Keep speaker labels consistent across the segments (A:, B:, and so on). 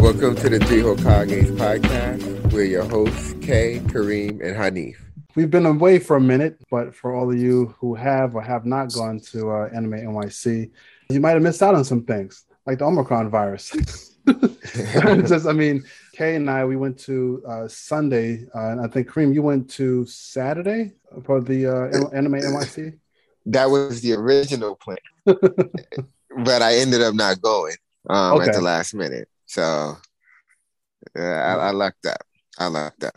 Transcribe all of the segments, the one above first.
A: Welcome to the Three Hokages podcast. We're your hosts, Kay, Kareem, and Hanif.
B: We've been away for a minute, but for all of you who have or have not gone to uh, Anime NYC, you might have missed out on some things, like the Omicron virus. Just, I mean, Kay and I, we went to uh, Sunday, uh, and I think Kareem, you went to Saturday for the uh, Anime NYC.
A: That was the original plan, but I ended up not going um, okay. at the last minute. So yeah, I, I lucked up. I lucked up.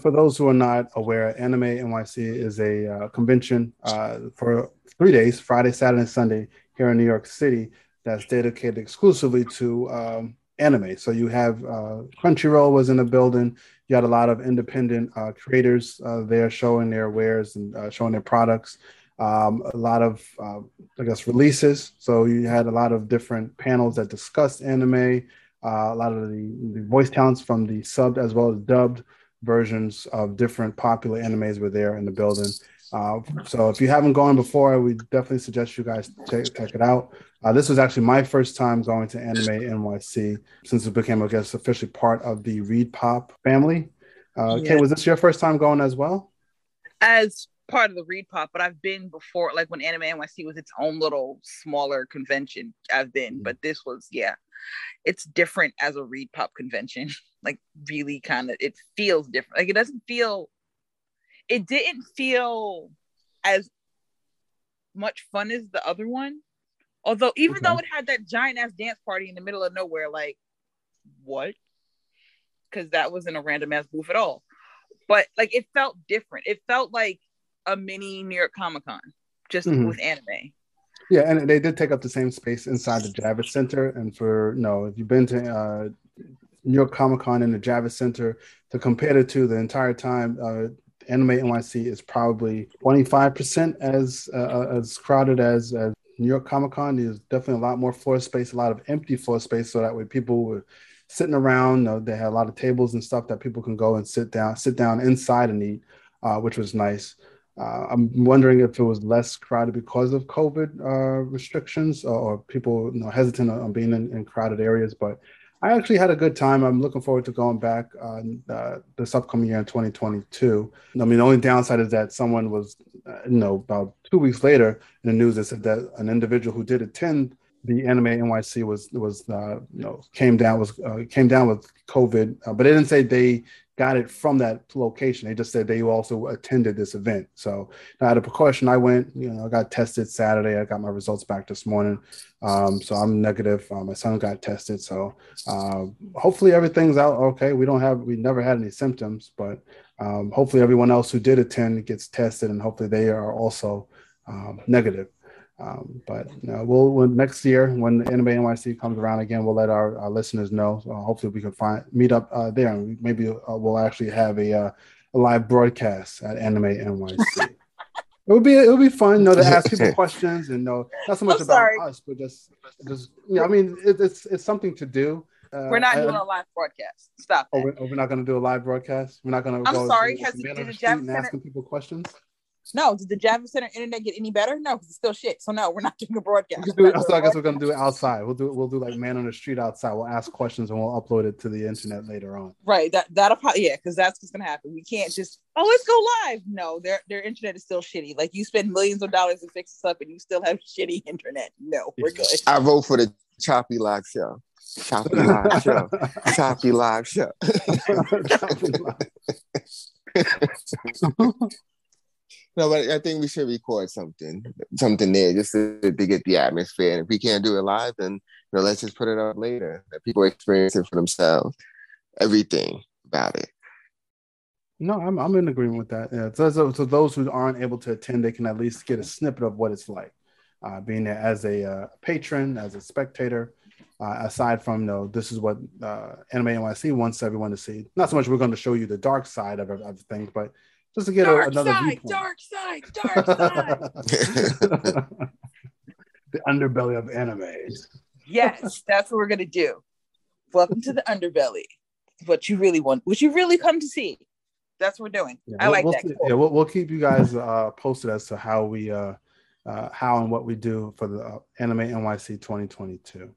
B: For those who are not aware, Anime NYC is a uh, convention uh, for three days Friday, Saturday, and Sunday here in New York City that's dedicated exclusively to um, anime. So you have uh, Crunchyroll was in the building. You had a lot of independent uh, creators uh, there showing their wares and uh, showing their products. Um, a lot of, uh, I guess, releases. So you had a lot of different panels that discussed anime. Uh, a lot of the, the voice talents from the subbed as well as dubbed versions of different popular animes were there in the building. Uh, so if you haven't gone before, we definitely suggest you guys check, check it out. Uh, this was actually my first time going to Anime NYC since it became, I guess, officially part of the ReedPop family. Uh, yeah. Kate, was this your first time going as well?
C: As part of the ReedPop, but I've been before, like when Anime NYC was its own little smaller convention. I've been, mm-hmm. but this was, yeah, it's different as a ReedPop convention. like really kind of, it feels different. Like it doesn't feel, it didn't feel as much fun as the other one. Although, even okay. though it had that giant ass dance party in the middle of nowhere, like what? Because that wasn't a random ass booth at all. But like it felt different. It felt like a mini New York Comic Con just mm-hmm. with anime.
B: Yeah, and they did take up the same space inside the Javits Center. And for you know, if you've been to uh, New York Comic Con in the Javits Center, to compare it to the entire time, uh, Anime NYC is probably 25% as uh, as crowded as, as New York Comic Con. There's definitely a lot more floor space, a lot of empty floor space, so that way people were sitting around. You know, they had a lot of tables and stuff that people can go and sit down, sit down inside and eat, uh, which was nice. Uh, I'm wondering if it was less crowded because of COVID uh, restrictions or, or, people you know, hesitant on being in, in, crowded areas. But I actually had a good time. I'm looking forward to going back uh, this upcoming year in 2022. I mean, the only downside is that someone was, uh, you know, about two weeks later in the news, they said that an individual who did attend the anime NYC was was uh, you know came down was uh, came down with COVID, uh, but they didn't say they got it from that location. They just said they also attended this event. So out of precaution, I went. You know, I got tested Saturday. I got my results back this morning. Um, so I'm negative. Uh, my son got tested. So uh, hopefully everything's out okay. We don't have. We never had any symptoms, but um, hopefully everyone else who did attend gets tested, and hopefully they are also um, negative. Um, but you know, we'll, we'll, next year when Anime NYC comes around again, we'll let our, our listeners know. So hopefully, we can find meet up uh, there, and maybe uh, we'll actually have a, uh, a live broadcast at Anime NYC. it would be it would be fun, you know, to ask people questions and know not so much about sorry. us, but just just you know, I mean, it, it's it's something to do.
C: Uh, we're not doing a live broadcast. Stop.
B: Oh, we're, oh, we're, not going to do a live broadcast. We're not going to.
C: I'm go sorry. Has did the Center
B: asking people questions?
C: No, did the Javits Center internet get any better? No, because it's still shit. So no, we're not doing a broadcast.
B: Do, so I guess we're gonna do it outside. We'll do we'll do like man on the street outside. We'll ask questions and we'll upload it to the internet later on.
C: Right. That that'll probably yeah, because that's what's gonna happen. We can't just oh let's go live. No, their their internet is still shitty. Like you spend millions of dollars to fix this up and you still have shitty internet. No, we're good.
A: I vote for the choppy live show. Choppy live show. choppy live show. choppy live. No, but I think we should record something, something there, just to, to, get the atmosphere. And if we can't do it live, then you know, let's just put it up later. That people experience it for themselves. Everything about it.
B: No, I'm I'm in agreement with that. Yeah, so, so, so those who aren't able to attend, they can at least get a snippet of what it's like, uh, being there as a uh, patron, as a spectator. Uh, aside from you know, this is what uh, Anime NYC wants everyone to see. Not so much we're going to show you the dark side of, of things, but just to get dark a, another
C: side,
B: viewpoint.
C: Dark side, dark side.
B: the underbelly of anime.
C: Yes, that's what we're gonna do. Welcome to the underbelly. What you really want, what you really come to see. That's what we're doing. Yeah, I we'll, like
B: we'll
C: that.
B: See, yeah, we'll, we'll keep you guys uh, posted as to how we, uh, uh, how and what we do for the uh, Anime NYC 2022.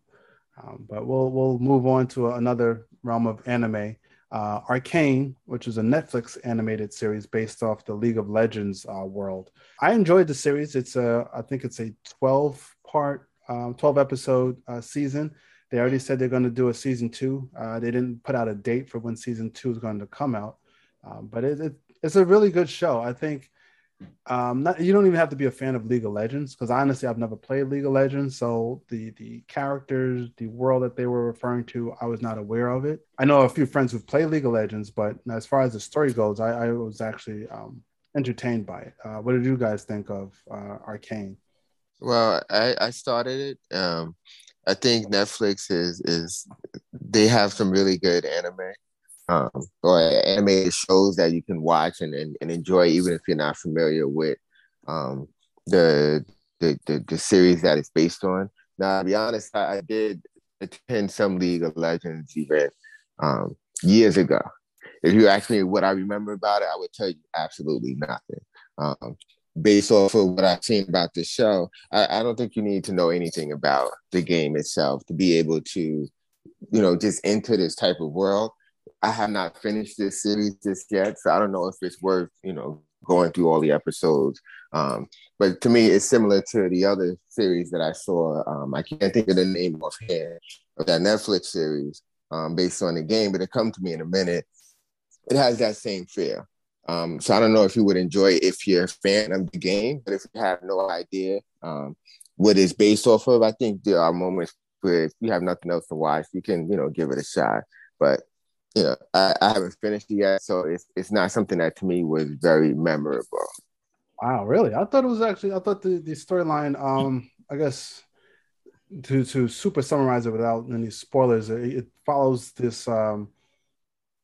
B: Um, but we'll we'll move on to another realm of anime. Uh, Arcane, which is a Netflix animated series based off the League of Legends uh, world. I enjoyed the series. It's a, I think it's a 12 part, um, 12 episode uh, season. They already said they're going to do a season two. Uh, they didn't put out a date for when season two is going to come out, um, but it, it, it's a really good show. I think um, not, you don't even have to be a fan of League of Legends because honestly, I've never played League of Legends, so the the characters, the world that they were referring to, I was not aware of it. I know a few friends who've played League of Legends, but as far as the story goes, I, I was actually um, entertained by it. Uh, what did you guys think of uh, Arcane?
A: Well, I, I started it. Um, I think Netflix is is they have some really good anime um, or animated shows that you can watch and, and, and enjoy even if you're not familiar with um, the, the, the the series that it's based on. Now, to be honest, I, I did attend some League of Legends event um, years ago. If you ask me what I remember about it, I would tell you absolutely nothing. Um, based off of what I've seen about the show, I, I, don't think you need to know anything about the game itself to be able to, you know, just enter this type of world. I have not finished this series just yet, so I don't know if it's worth you know going through all the episodes. Um, but to me, it's similar to the other series that I saw. Um, I can't think of the name offhand of that Netflix series um, based on the game, but it come to me in a minute. It has that same feel. Um, so I don't know if you would enjoy it if you're a fan of the game, but if you have no idea um, what it's based off of, I think there are moments where if you have nothing else to watch, you can you know give it a shot. But you know, I, I haven't finished it yet, so it's it's not something that to me was very memorable.
B: Wow, really? I thought it was actually. I thought the the storyline. Um, I guess to to super summarize it without any spoilers, it, it follows this um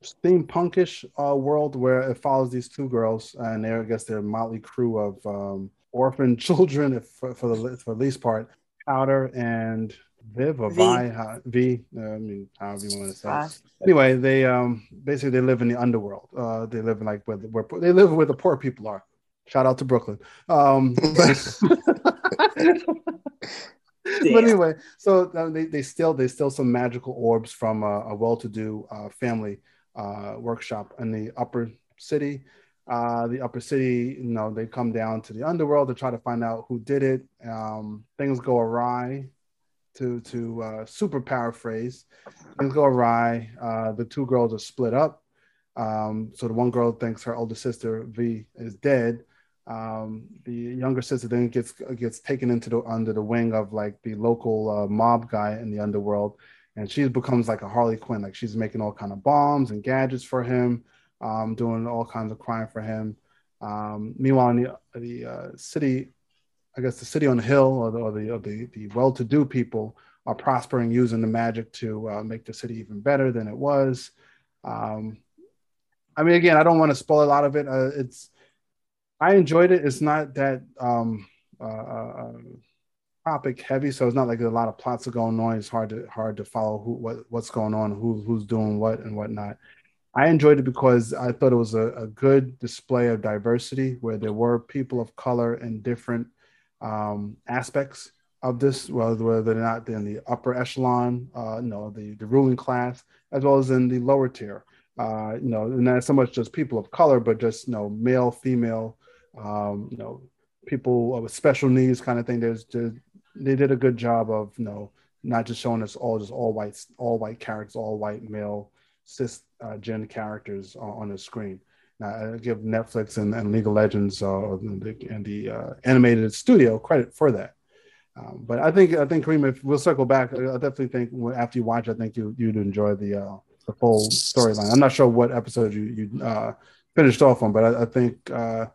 B: steampunkish uh, world where it follows these two girls, and they're I guess they're a motley crew of um, orphan children, if, for, for the for the least part. Powder and Viv or Vi, how, v, uh, I mean, however you want to say. Uh, anyway, they um basically they live in the underworld. Uh, they live in like where, where they live where the poor people are. Shout out to Brooklyn. Um, but, but anyway, so uh, they, they steal they steal some magical orbs from a, a well-to-do uh, family uh, workshop in the upper city. Uh, the upper city, you know, they come down to the underworld to try to find out who did it. Um, things go awry to to uh, super paraphrase, things go awry. Uh, the two girls are split up. Um, so the one girl thinks her older sister V is dead. Um, the younger sister then gets gets taken into the under the wing of like the local uh, mob guy in the underworld, and she becomes like a Harley Quinn. Like she's making all kind of bombs and gadgets for him, um, doing all kinds of crime for him. Um, meanwhile, in the, the uh, city I guess the city on the hill or the, or the, or the, the well-to-do people are prospering using the magic to uh, make the city even better than it was. Um, I mean, again, I don't want to spoil a lot of it. Uh, it's I enjoyed it. It's not that um, uh, uh, uh topic heavy, so it's not like a lot of plots are going on. It's hard to hard to follow who what what's going on, who who's doing what and whatnot. I enjoyed it because I thought it was a, a good display of diversity where there were people of color and different um, aspects of this, whether, whether they're not in the upper echelon, uh, you know, the, the ruling class, as well as in the lower tier. Uh, you know, not so much just people of color, but just you know, male, female, um, you know, people with special needs, kind of thing. There's, there's they did a good job of you know not just showing us all just all white all white characters, all white male cis uh, gen characters on, on the screen. I give Netflix and, and League of Legends uh, and the, and the uh, animated studio credit for that. Um, but I think I think Kareem, if we'll circle back, I definitely think after you watch, I think you you'd enjoy the uh, the full storyline. I'm not sure what episode you you uh, finished off on, but I, I think uh,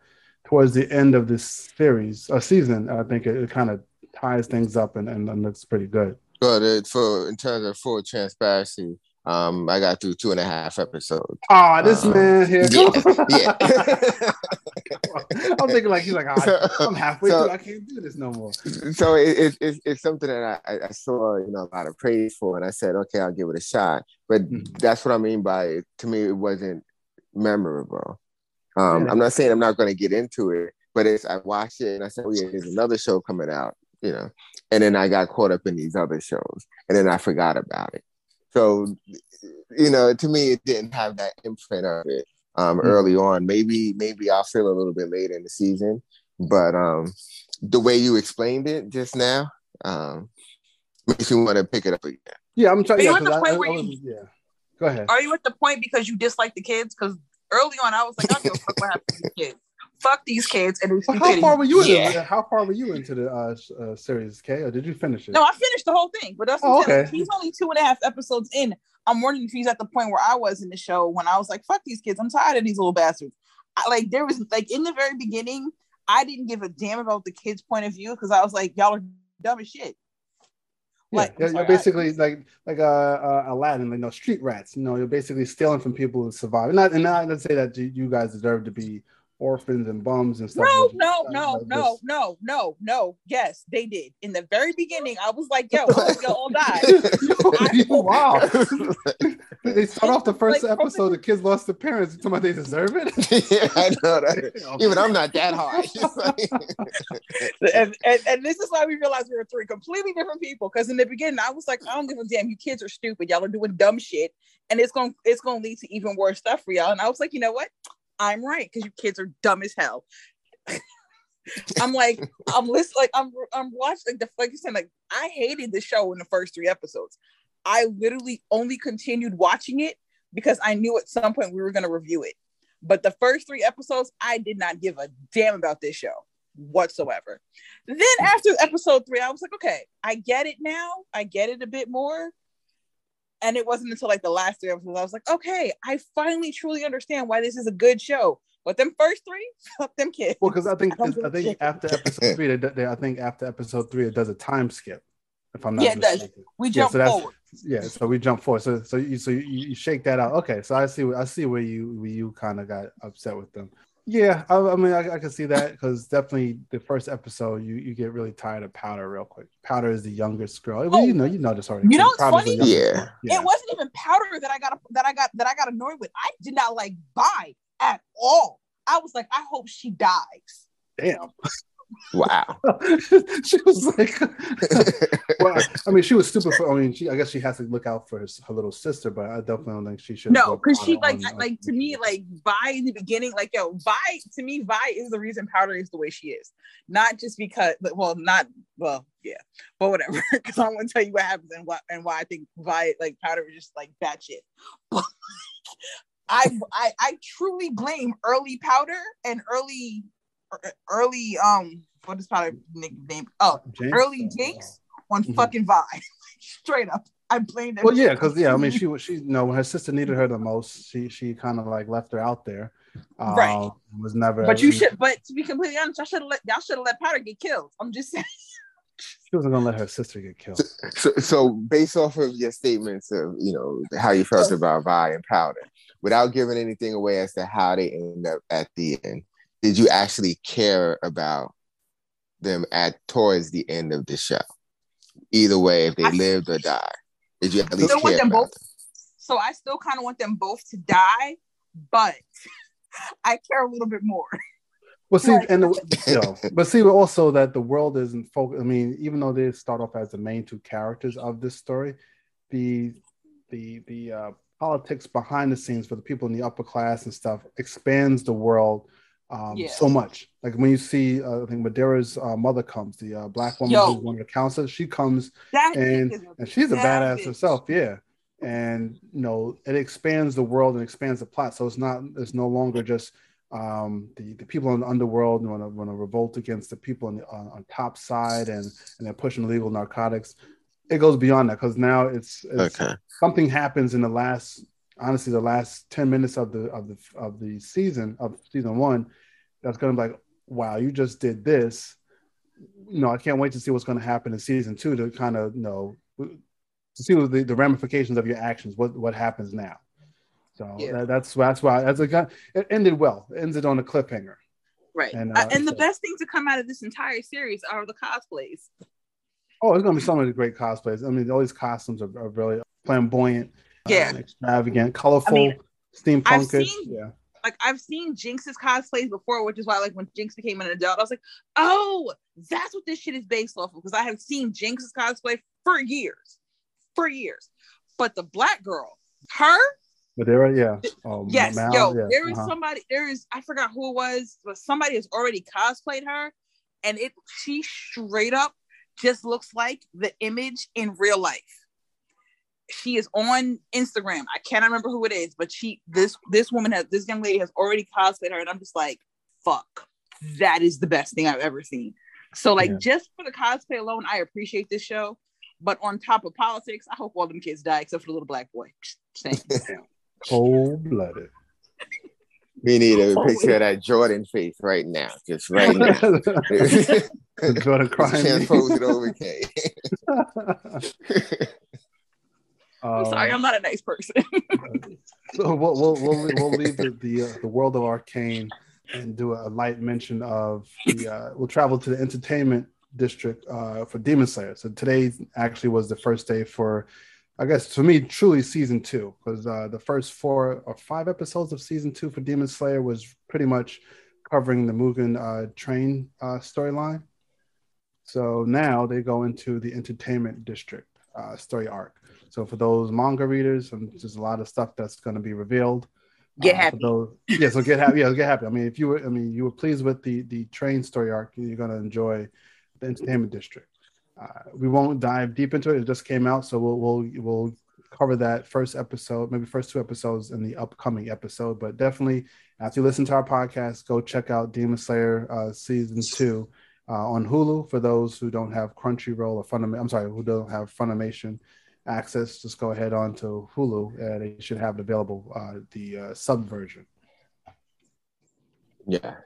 B: towards the end of this series, a season, I think it, it kind of ties things up and, and, and looks pretty good.
A: But for in terms of full transparency, um, I got through two and a half episodes.
B: Oh, this um, man here. Yeah. yeah. I'm thinking like he's like, oh, I'm halfway so, through. I can't do this no more.
A: So it, it, it, it's something that I, I saw, you know, a lot of praise for, and I said, okay, I'll give it a shot. But mm-hmm. that's what I mean by it. To me, it wasn't memorable. Um, yeah. I'm not saying I'm not going to get into it, but it's I watched it and I said, oh yeah, there's another show coming out you know, and then I got caught up in these other shows, and then I forgot about it. So, you know, to me, it didn't have that imprint of it um, mm-hmm. early on. Maybe, maybe I'll feel a little bit later in the season, but um, the way you explained it just now um, makes me want to pick it up again.
B: Yeah, I'm trying. Yeah, I, I, I yeah, go ahead.
C: Are you at the point because you dislike the kids? Because early on, I was like, I don't give a fuck what happened to the kids fuck these kids. And
B: well, how far were you? Yeah. Into, how far were you into the uh, uh, series, Kay, or did you finish it?
C: No, I finished the whole thing. But that's oh, okay. He's only two and a half episodes in. I'm wondering if he's at the point where I was in the show when I was like, "Fuck these kids! I'm tired of these little bastards." I, like there was like in the very beginning, I didn't give a damn about the kids' point of view because I was like, "Y'all are dumb as shit."
B: Like, yeah, you're basically I, like like uh, uh, Aladdin, like you know, street rats. You know, you're basically stealing from people who survive. And not and not to say that you guys deserve to be orphans and bums and stuff.
C: No, no, no, like no, no, no, no. Yes, they did. In the very beginning, I was like, yo, you all die.
B: wow. they start off the first like, oh episode, the kids lost their parents. Talking about they deserve it.
A: yeah, I know that. Even I'm not that hard.
C: and, and, and this is why we realized we were three completely different people. Because in the beginning, I was like, I don't give a damn. You kids are stupid. Y'all are doing dumb shit, and it's gonna it's gonna lead to even worse stuff for y'all. And I was like, you know what? I'm right because you kids are dumb as hell. I'm like, I'm listening, like I'm I'm watching like the like you said, like I hated the show in the first three episodes. I literally only continued watching it because I knew at some point we were gonna review it. But the first three episodes, I did not give a damn about this show whatsoever. Then after episode three, I was like, okay, I get it now. I get it a bit more. And it wasn't until like the last three episodes I was like, okay, I finally truly understand why this is a good show. But them first three, fuck them kids.
B: Well, because I think I, I think after episode three, they, they, I think after episode three, it does a time skip. If I'm not yeah, mistaken. Does.
C: we jump yeah, so forward.
B: Yeah, so we jump forward. So so you so you, you shake that out. Okay, so I see I see where you where you kind of got upset with them. Yeah, I, I mean, I, I, can see that because definitely the first episode, you you get really tired of Powder real quick. Powder is the youngest girl. Well, oh, you know, you know this already.
C: You know, it's funny.
A: Yeah.
C: yeah. it wasn't even Powder that I got that I got that I got annoyed with. I did not like Vi at all. I was like, I hope she dies.
B: Damn.
A: Wow.
B: she was like, well, I mean, she was stupid for. I mean, she. I guess she has to look out for her, her little sister, but I definitely don't think she should.
C: No, because she like on, like to me like Vi in the beginning, like yo, Vi to me, Vi is the reason Powder is the way she is, not just because. Well, not well, yeah, but whatever. Because I want to tell you what happens and why and why I think Vi like Powder is just like bad shit. I, I I truly blame early Powder and early early um what is Powder nickname oh James? early Jakes on mm-hmm. fucking Vi straight up. I blame them.
B: Well, yeah, because yeah, I mean, she was she you know when her sister needed her the most, she she kind of like left her out there. Um, right. Was never.
C: But you should. But to be completely honest, I should have let y'all should have let Powder get killed. I'm just saying.
B: She wasn't gonna let her sister get killed.
A: So, so, so, based off of your statements of you know how you felt about Vi and Powder, without giving anything away as to how they end up at the end, did you actually care about them at towards the end of the show? Either way, if they I, lived or died, did you at least care them both? Them?
C: So I still kind of want them both to die, but I care a little bit more.
B: Well, see, and the, you know, but see also that the world isn't focused. I mean, even though they start off as the main two characters of this story, the the the uh, politics behind the scenes for the people in the upper class and stuff expands the world um, yeah. so much. Like when you see, uh, I think Medarda's uh, mother comes, the uh, black woman Yo, who's one of the counselors, she comes and and she's a badass bitch. herself, yeah. And you know, it expands the world and expands the plot. So it's not, it's no longer just um, the, the people in the underworld want to want to revolt against the people on the on, on, top side and and they're pushing illegal narcotics. It goes beyond that because now it's, it's okay. something happens in the last honestly the last 10 minutes of the of the of the season of season one that's going to be like, wow, you just did this. You know, I can't wait to see what's going to happen in season two to kind of you know to see the, the ramifications of your actions. What what happens now? So yeah. that, that's that's why as a it ended well. It ended on a cliffhanger.
C: Right. And, uh, and the so, best thing to come out of this entire series are the cosplays.
B: Oh, it's gonna be some of the great cosplays. I mean, all these costumes are, are really flamboyant,
C: yeah,
B: uh, extravagant, colorful, I mean, steampunkish. yeah
C: like I've seen Jinx's cosplays before, which is why like when Jinx became an adult, I was like, oh, that's what this shit is based off of because I have seen Jinx's cosplay for years, for years. But the black girl, her.
B: But there are yeah.
C: Um, yes, Mal, yo, yeah, there is uh-huh. somebody. There is I forgot who it was, but somebody has already cosplayed her, and it she straight up just looks like the image in real life she is on Instagram. I cannot remember who it is, but she this this woman has this young lady has already cosplayed her, and I'm just like, fuck, that is the best thing I've ever seen. So like yeah. just for the cosplay alone, I appreciate this show. But on top of politics, I hope all them kids die except for the little black boy.
B: Cold blooded.
A: We need a picture of that Jordan face right now, just right now.
B: Jordan crying. Transpose it over, K.
C: I'm sorry, um, I'm not a nice person.
B: so we'll we'll we'll, we'll leave the the, uh, the, world of arcane and do a light mention of the. Uh, we'll travel to the entertainment district uh, for Demon Slayer. So today actually was the first day for, I guess for me, truly season two because uh, the first four or five episodes of season two for Demon Slayer was pretty much covering the Mugen uh, train uh, storyline. So now they go into the entertainment district uh, story arc. So for those manga readers, and there's a lot of stuff that's going to be revealed.
C: Get uh, happy.
B: Those, yeah, so get happy. Yeah, get happy. I mean, if you were, I mean, you were pleased with the the train story arc, you're going to enjoy the entertainment district. Uh, we won't dive deep into it. It just came out, so we'll we'll we'll cover that first episode, maybe first two episodes in the upcoming episode. But definitely, after you listen to our podcast, go check out Demon Slayer uh, season two uh, on Hulu for those who don't have Crunchyroll or Funimation. I'm sorry, who don't have Funimation access, just go ahead on to Hulu. Uh, they should have it available, uh, the uh, sub version.
A: Yeah.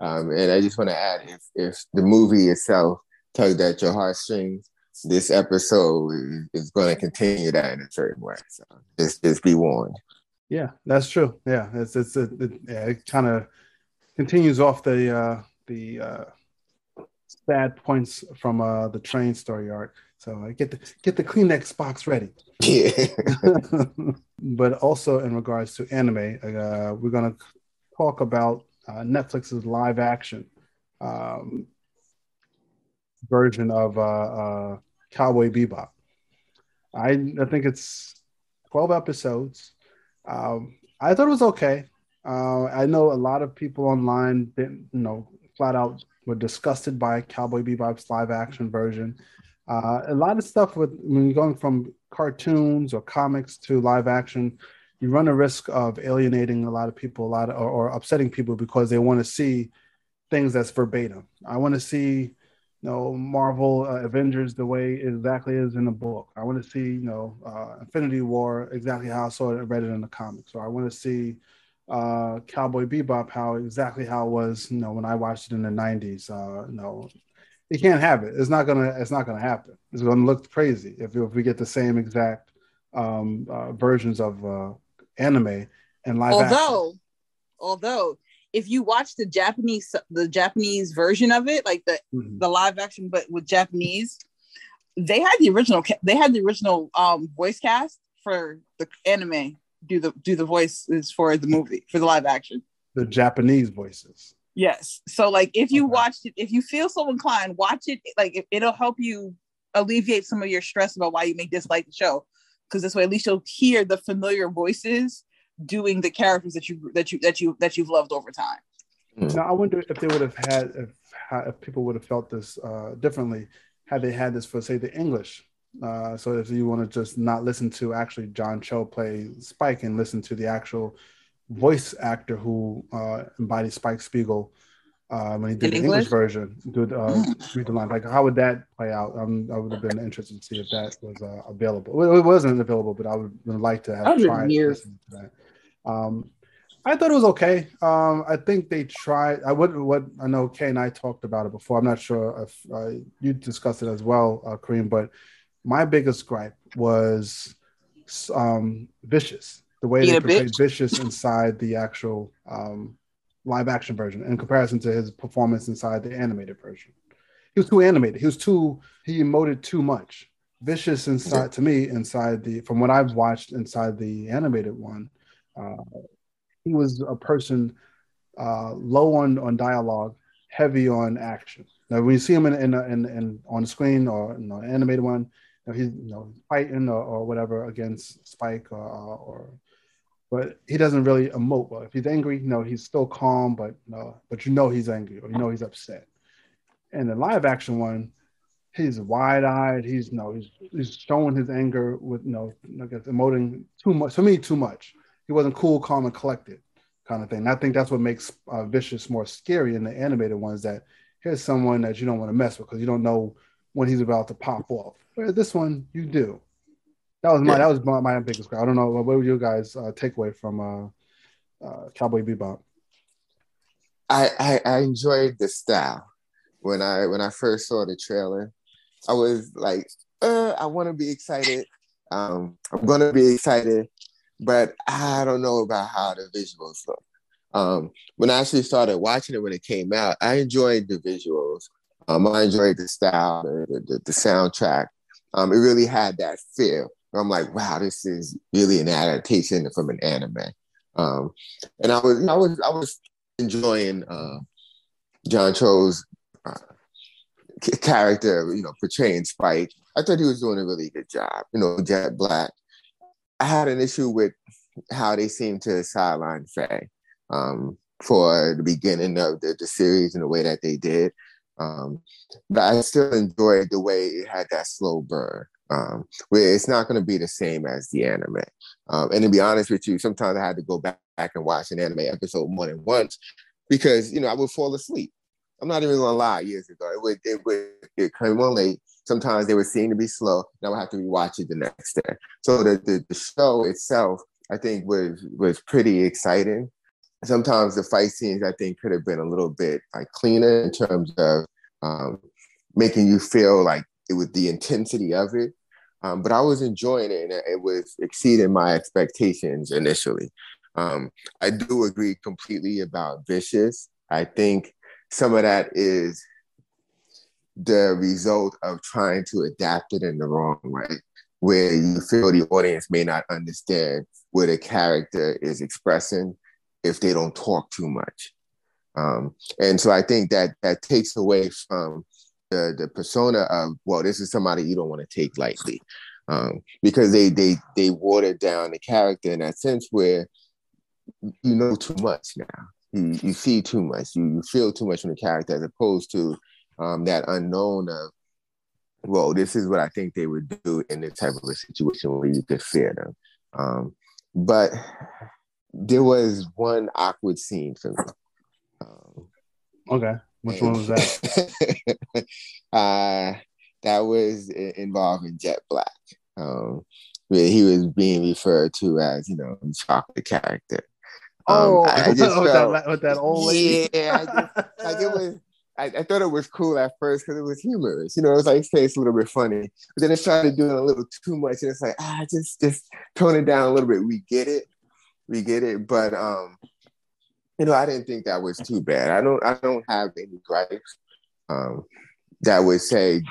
A: Um, and I just want to add if, if the movie itself tugged at your heartstrings, this episode is, going to continue that in a certain way. So just, just be warned.
B: Yeah, that's true. Yeah, it's it's it, it, yeah, it kind of continues off the uh, the uh, sad points from uh, the train story arc. So I get the get the Kleenex box ready.
A: Yeah.
B: but also in regards to anime, uh, we're gonna talk about uh, Netflix's live action um, version of uh, uh, Cowboy Bebop. I I think it's twelve episodes. Um, I thought it was okay. Uh, I know a lot of people online didn't, you know, flat out were disgusted by Cowboy Bebop's live action version. Uh, a lot of stuff with when you're going from cartoons or comics to live action, you run a risk of alienating a lot of people, a lot of, or, or upsetting people because they want to see things that's verbatim. I want to see, you know, Marvel uh, Avengers the way it exactly is in the book. I want to see, you know, uh, Infinity War exactly how I saw it, read it in the comics. Or I want to see uh, Cowboy Bebop how exactly how it was, you know, when I watched it in the '90s. Uh, you know, you can't have it. It's not gonna. It's not gonna happen. It's gonna look crazy if if we get the same exact um, uh, versions of uh, anime and live.
C: Although,
B: action.
C: although if you watch the Japanese the Japanese version of it, like the mm-hmm. the live action, but with Japanese, they had the original. They had the original um, voice cast for the anime. Do the do the voices for the movie for the live action.
B: The Japanese voices.
C: Yes. So like if you okay. watched it, if you feel so inclined, watch it. Like it'll help you alleviate some of your stress about why you may dislike the show. Because this way at least you'll hear the familiar voices doing the characters that you that you that you that you've loved over time.
B: Now I wonder if they would have had if, if people would have felt this uh, differently had they had this for say the English. Uh, so if you want to just not listen to actually John Cho play Spike and listen to the actual voice actor who uh, embodied Spike Spiegel uh, when he did In the English, English version. Did uh, mm. read the line like how would that play out? Um, I would have been interested to see if that was uh, available. Well, it wasn't available, but I would, like to have tried years. to that. Um, I thought it was okay. Um, I think they tried. I would. What I know, Kay and I talked about it before. I'm not sure if uh, you discussed it as well, uh, Kareem. But my biggest gripe was um, vicious the way they portrayed Vicious inside the actual um, live action version in comparison to his performance inside the animated version. He was too animated. He was too he emoted too much. Vicious inside to me inside the from what I've watched inside the animated one, uh, he was a person uh, low on on dialogue, heavy on action. Now, when you see him in in, in, in on the screen or you know, animated one, you know, he's you know fighting or, or whatever against Spike or, or but he doesn't really emote. Well, if he's angry, no, he's still calm, but no, but you know he's angry or you know he's upset. And the live action one, he's wide eyed. He's no, he's he's showing his anger with know, I guess emoting too much. For me, too much. He wasn't cool, calm, and collected, kind of thing. And I think that's what makes uh, Vicious more scary in the animated ones. That here's someone that you don't want to mess with because you don't know when he's about to pop off. Whereas this one, you do. That was my yeah. that was my, my biggest. I don't know what were you guys uh, takeaway from uh, uh, Cowboy Bebop.
A: I, I I enjoyed the style when I when I first saw the trailer. I was like, uh, I want to be excited. Um, I'm gonna be excited, but I don't know about how the visuals look. Um, when I actually started watching it when it came out, I enjoyed the visuals. Um, I enjoyed the style, the, the, the soundtrack. Um, it really had that feel. I'm like, wow, this is really an adaptation from an anime. Um, and I was, I was, I was enjoying uh, John Cho's uh, character, you know, portraying Spike. I thought he was doing a really good job. You know, Jet Black. I had an issue with how they seemed to sideline Faye um, for the beginning of the, the, series and the way that they did. Um, but I still enjoyed the way it had that slow burn um, where it's not going to be the same as the anime. Um, and to be honest with you, sometimes I had to go back, back and watch an anime episode more than once because you know I would fall asleep. I'm not even gonna lie. Years ago, it would it would it came on late. Sometimes they would seem to be slow, and I would have to rewatch it the next day. So the, the the show itself, I think, was was pretty exciting. Sometimes the fight scenes, I think, could have been a little bit like cleaner in terms of um, making you feel like it was the intensity of it. Um, but I was enjoying it and it was exceeding my expectations initially. Um, I do agree completely about Vicious. I think some of that is the result of trying to adapt it in the wrong way, where you feel the audience may not understand what a character is expressing if they don't talk too much. Um, and so I think that that takes away from the the persona of well, this is somebody you don't want to take lightly, um, because they they they watered down the character in that sense where you know too much now. You you see too much. You you feel too much from the character as opposed to um, that unknown of well, this is what I think they would do in this type of a situation where you could fear them. Um, but there was one awkward scene for me.
B: Um, okay. Which one was that?
A: uh, that was involving Jet Black. Um, where he was being referred to as, you know, the chocolate character.
B: Um, oh, I, I just with, felt, that, with that old lady.
A: Yeah, just, like it was. I, I, thought it was cool at first because it was humorous. You know, it was like it's a little bit funny, but then it started doing a little too much, and it's like ah, just just tone it down a little bit. We get it, we get it, but um, you know, I didn't think that was too bad. I don't, I don't have any gripes um, that would say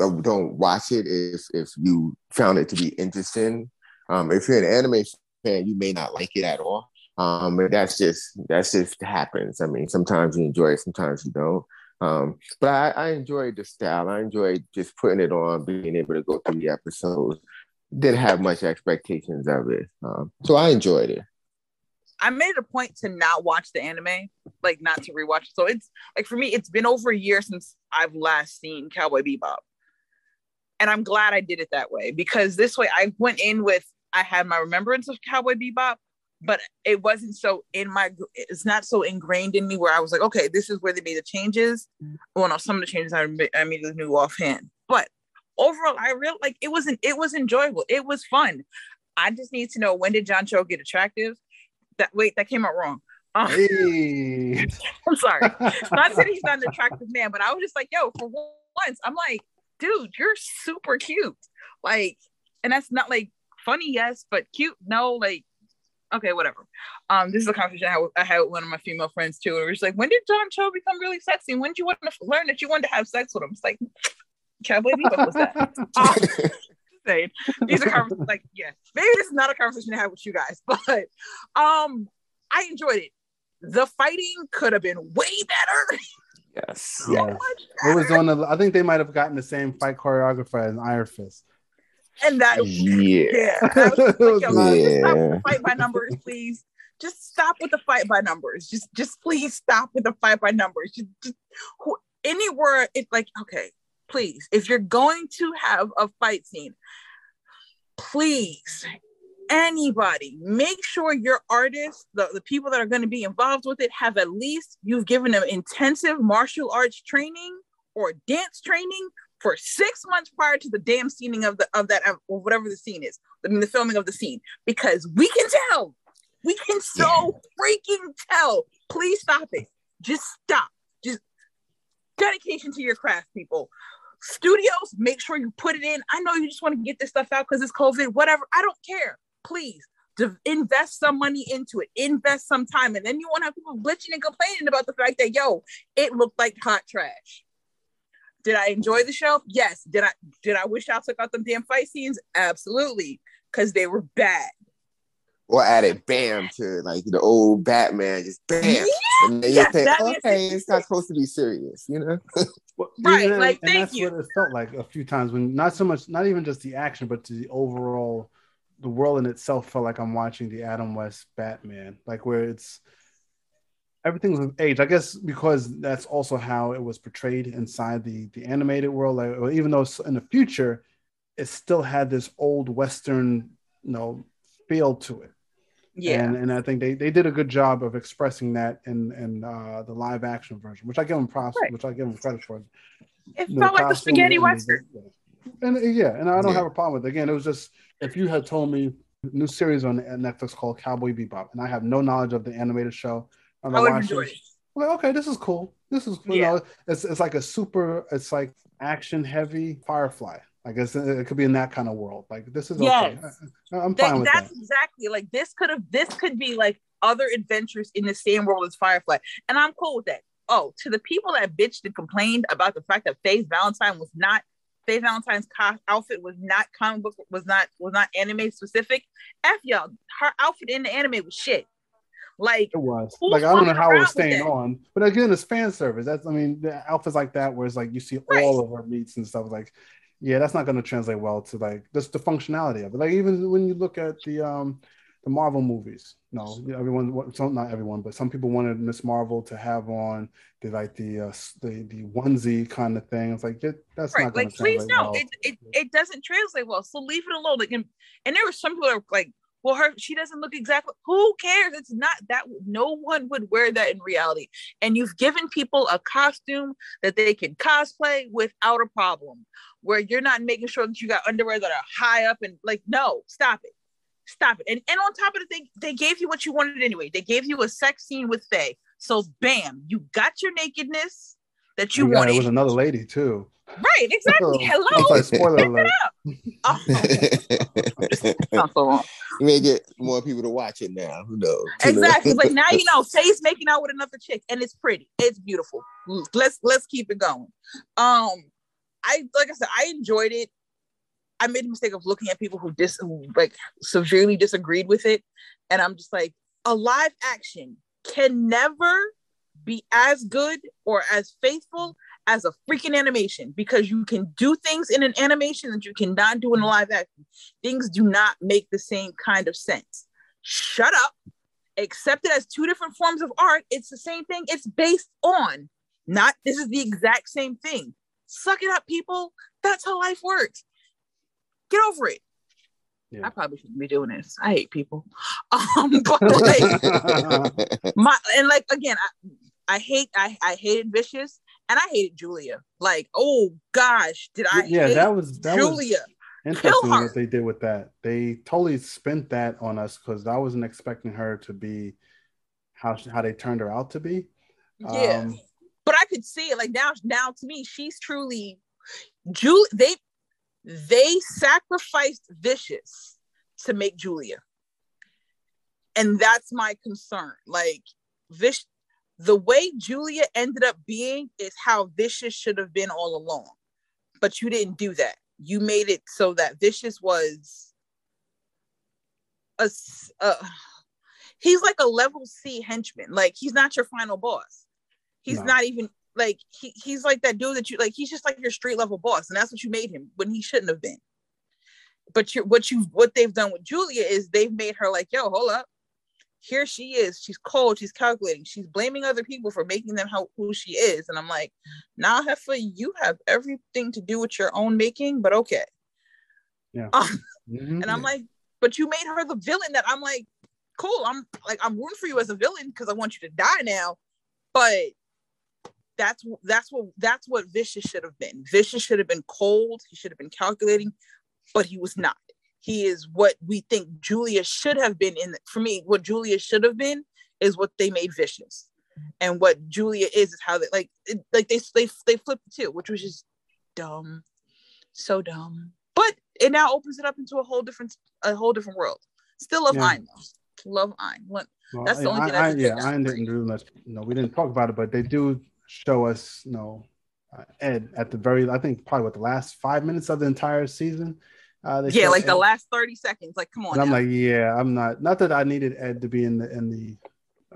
A: oh, don't watch it if if you found it to be interesting. Um, if you're an anime fan, you may not like it at all. Um, but that's just that's just happens. I mean, sometimes you enjoy it, sometimes you don't. Um, but I, I enjoyed the style. I enjoyed just putting it on, being able to go through the episodes. Didn't have much expectations of it, um, so I enjoyed it.
C: I made it a point to not watch the anime, like not to rewatch. So it's like for me, it's been over a year since I've last seen Cowboy Bebop. And I'm glad I did it that way because this way I went in with I had my remembrance of Cowboy Bebop, but it wasn't so in my it's not so ingrained in me where I was like, okay, this is where they made the changes. Mm-hmm. Well, no, some of the changes I, I immediately knew offhand. But overall, I really like it wasn't it was enjoyable. It was fun. I just need to know when did John Cho get attractive? That wait, that came out wrong. Um, hey. I'm sorry. not saying he's not an attractive man, but I was just like, yo, for once, I'm like, dude, you're super cute. Like, and that's not like funny, yes, but cute, no. Like, okay, whatever. Um, this is a conversation I had, I had with one of my female friends too. And it was like, when did John Cho become really sexy? And when did you want to learn that you wanted to have sex with him? It's like, can't believe what was that. Um, saying. These are conversations like, yeah, maybe this is not a conversation to have with you guys, but um, I enjoyed it. The fighting could have been way better.
A: Yes.
C: So
A: Yeah.
C: much
B: It was on the. I think they might have gotten the same fight choreographer as Iron Fist.
C: and that
A: Yeah.
C: yeah. I was like, yo,
B: It
C: stop with the fight by numbers, please. Just stop with the fight by numbers. Just just please stop with the fight by numbers. Just, just who, anywhere it's like okay, please. If you're going to have a fight scene, please anybody make sure your artists the, the people that are going to be involved with it have at least you've given them intensive martial arts training or dance training for six months prior to the damn scening of the of that whatever the scene is i mean the filming of the scene because we can tell we can so freaking tell. Please stop it. Just stop. Just dedication to your craft people studios make sure you put it in. I know you just want to get this stuff out because it's covid whatever i don't care. Please invest some money into it invest some time and then you won't have people glitching and complaining about the fact that yo it looked like hot trash. Did i enjoy the show? Yes. Did i did i wish i took out them damn fight scenes? Absolutely. Because they were bad
A: Or added bam to like the old Batman, just bam.
C: Yeah,
A: And then you
C: yes,
A: think,
C: that is-
A: okay, it's not supposed to be serious, you know?
B: Well,
C: Right,
B: and-
C: like,
B: and
C: thank
B: that's
C: you.
B: what it felt like a few times when not so much, not even just the action, but to the overall, the world in itself felt like I'm watching the Adam West Batman, like where it's everything's with age. I guess because that's also how it was portrayed inside the the animated world. Like, even though it's in the future, it still had this old Western, you know, feel to it.
C: Yeah
B: And, and I think they, they did a good job of expressing that in in uh, the live action version, which I give them props,
C: Right.
B: which I give them credit for.
C: it
B: You know,
C: felt like a
B: costume
C: spaghetti western
B: And yeah, and I don't
A: Yeah.
B: have a problem with it. Again, it was just if you had told me new series on Netflix called Cowboy Bebop, and I have no knowledge of the animated show, I'm
C: i would have
B: watching-
C: enjoyed it
B: I'm like, okay, this is cool. This is you
C: Yeah.
B: know, it's it's like a super, it's like action heavy Firefly. I guess it it could be in that kind of world. Like this is okay.
C: Yes.
B: I, I'm
C: That-
B: fine with
C: that's
B: that.
C: exactly like this could have this could be like other adventures in the same world as Firefly, and I'm cool with that. Oh, to the people that bitched and complained about the fact that Faye Valentine was not Faye Valentine's co- outfit was not comic book was not was not anime specific. F y'all, her outfit in the anime was shit. Like
B: It was like I don't know how it was staying
C: that?
B: on, but again, it's fan service. That's I mean, the outfits like that, where it's like you see
C: Right.
B: all of her meats and stuff. Like, yeah, that's not going to translate well to like just the functionality of it. Like even when you look at the um the Marvel movies, no, know, everyone, some not everyone, but some people wanted Miss Marvel to have on the like the uh, the the onesie kind of thing. It's like that's
C: right,
B: not going
C: like
B: to
C: please no,
B: well.
C: it, it it doesn't translate well. So leave it alone. Like and, and there were some people that were like, well, her she doesn't look exactly. Who cares? It's not that. No one would wear that in reality. And you've given people a costume that they can cosplay without a problem. Where you're not making sure that you got underwear that are high up and like, no, stop it. Stop it. And and on top of it, they they gave you what you wanted anyway. They gave you a sex scene with Faye. So bam, you got your nakedness that you
B: Oh,
C: wanted.
B: it was another lady too.
C: right, exactly.
B: I'm
C: Hello.
B: sorry, spoiler alert.
C: Oh, sounds so
A: you may get more people to watch it now. Who knows?
C: Exactly. Like now you know Faye's making out with another chick and it's pretty. It's beautiful. Let's let's keep it going. Um I like I said, I enjoyed it. I made the mistake of looking at people who dis like severely disagreed with it. And I'm just like, a live action can never be as good or as faithful as a freaking animation because you can do things in an animation that you cannot do in a live action. Things do not make the same kind of sense. Shut up. Accept it as two different forms of art. It's the same thing. It's based on, not this is the exact same thing. Suck it up, people. That's how life works. Get over it.
B: Yeah.
C: I probably shouldn't be doing this. I hate people. Um, but like, my and like again, I, I hate I, I hated Vicious and I hated Julia. Like, oh gosh, did I
B: yeah,
C: hate
B: that was that was
C: Julia?
B: interesting what they did with that. They totally spent that on us because I wasn't expecting her to be how she- how they turned her out to be.
C: Yeah.
B: Um,
C: but I could see it like now now to me, she's truly Julie they they sacrificed Vicious to make Julia. And that's my concern. Like Vish the way Julia ended up being is how Vicious should have been all along. But you didn't do that. You made it so that Vicious was a. uh, he's like a level C henchman. Like he's not your final boss. He's
B: No.
C: not even like he, he's like that dude that you like. He's just like your street level boss, and that's what you made him when he shouldn't have been. But you what you what they've done with Julia is they've made her like, yo, hold up. Here she is. She's cold. She's calculating. She's blaming other people for making them how who she is. And I'm like, nah, Heifer, you have everything to do with your own making, but okay.
B: Yeah.
C: Um,
B: Mhm.
C: and I'm like, but you made her the villain that I'm like, cool. I'm like, I'm rooting for you as a villain because I want you to die now. But that's that's what that's what Vicious should have been. Vicious should have been cold. He should have been calculating, but he was not. He is what we think Julia should have been. In for me, what Julia should have been is what they made Vicious, and what Julia is is how they like it, like they they they flipped the two, which was just dumb, so dumb. But it now opens it up into a whole different a whole different world. Still love
B: Yeah.
C: Ein though. Love Ein.
B: Well,
C: That's the only thing I
B: I,
C: can
B: yeah, I didn't do much. No, we didn't talk about it, but they do show us, you know, uh, Ed at the very, I think probably what the last five minutes of the entire season. Uh, they
C: yeah, like the last 30 seconds. Like, come on.
B: And I'm like, yeah, I'm not. Not that I needed Ed to be in the in the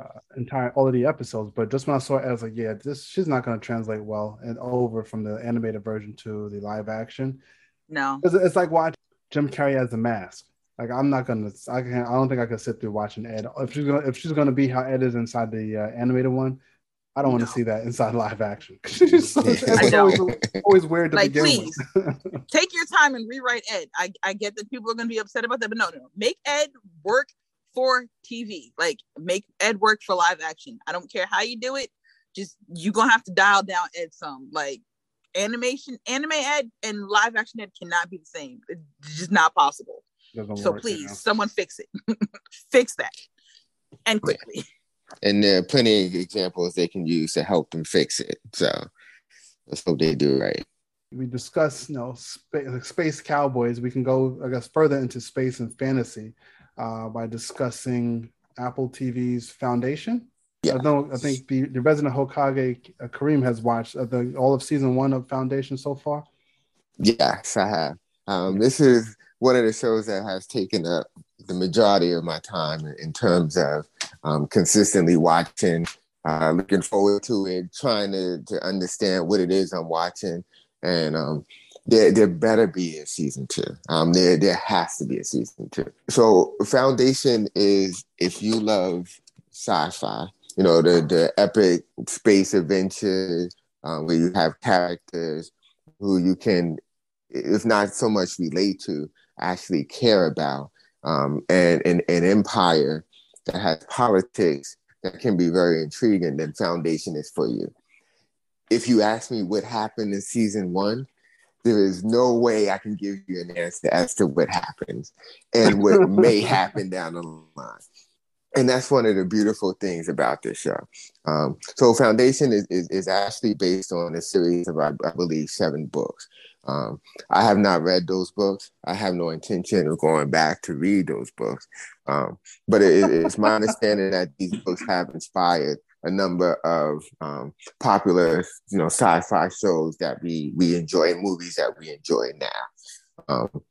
B: uh, entire all of the episodes, but just when I saw it, I was like, yeah, this she's not going to translate well and over from the animated version to the live action.
C: no.
B: It's, it's like watching Jim Carrey as the mask. Like I'm not gonna. I can't. I don't think I could sit through watching Ed. If she's gonna, if she's gonna be how Ed is inside the uh, animated one, I don't want
C: No.
B: to see that inside live action. It's
C: I know.
B: always, always weird to
C: Like,
B: begin
C: please.
B: with.
C: Take your time and rewrite Ed. I, I get that people are going to be upset about that, but no, no, no. Make Ed work for TV. Like, make Ed work for live action. I don't care how you do it. Just, you're going to have to dial down Ed some. Like, animation, anime Ed and live action Ed cannot be the same. It's just not possible.
B: Doesn't
C: So
B: work, you
C: please,
B: know.
C: someone fix it. fix that. And quickly.
A: And there are plenty of examples they can use to help them fix it. So let's hope they do it right.
B: we discuss, you know, space, space cowboys. We can go, I guess, further into space and fantasy uh, by discussing Apple TV's Foundation.
A: Yeah.
B: I know. I think the, the resident Hokage uh, Kareem has watched uh, the, all of season one of Foundation so far.
A: Yes, I have. Um, this is one of the shows that has taken up the majority of my time in- terms of um, consistently watching, uh, looking forward to it, trying to, to understand what it is I'm watching. And um, there, there better be a season two. Um, there, there has to be a season two. So, Foundation is if you love sci-fi, you know, the the epic space adventures um, where you have characters who you can if not so much relate to, actually care about, um, and, and an empire that has politics that can be very intriguing, then Foundation is for you. If you ask me what happened in season one, there is no way I can give you an answer as to what happens and what may happen down the line. And that's one of the beautiful things about this show. Um, so Foundation is, is, is actually based on a series of, I, I believe, seven books. Um, I have not read those books. I have no intention of going back to read those books. Um, but it, it's my understanding that these books have inspired a number of um, popular, you know, sci-fi shows that we we enjoy, movies that we enjoy now. Um,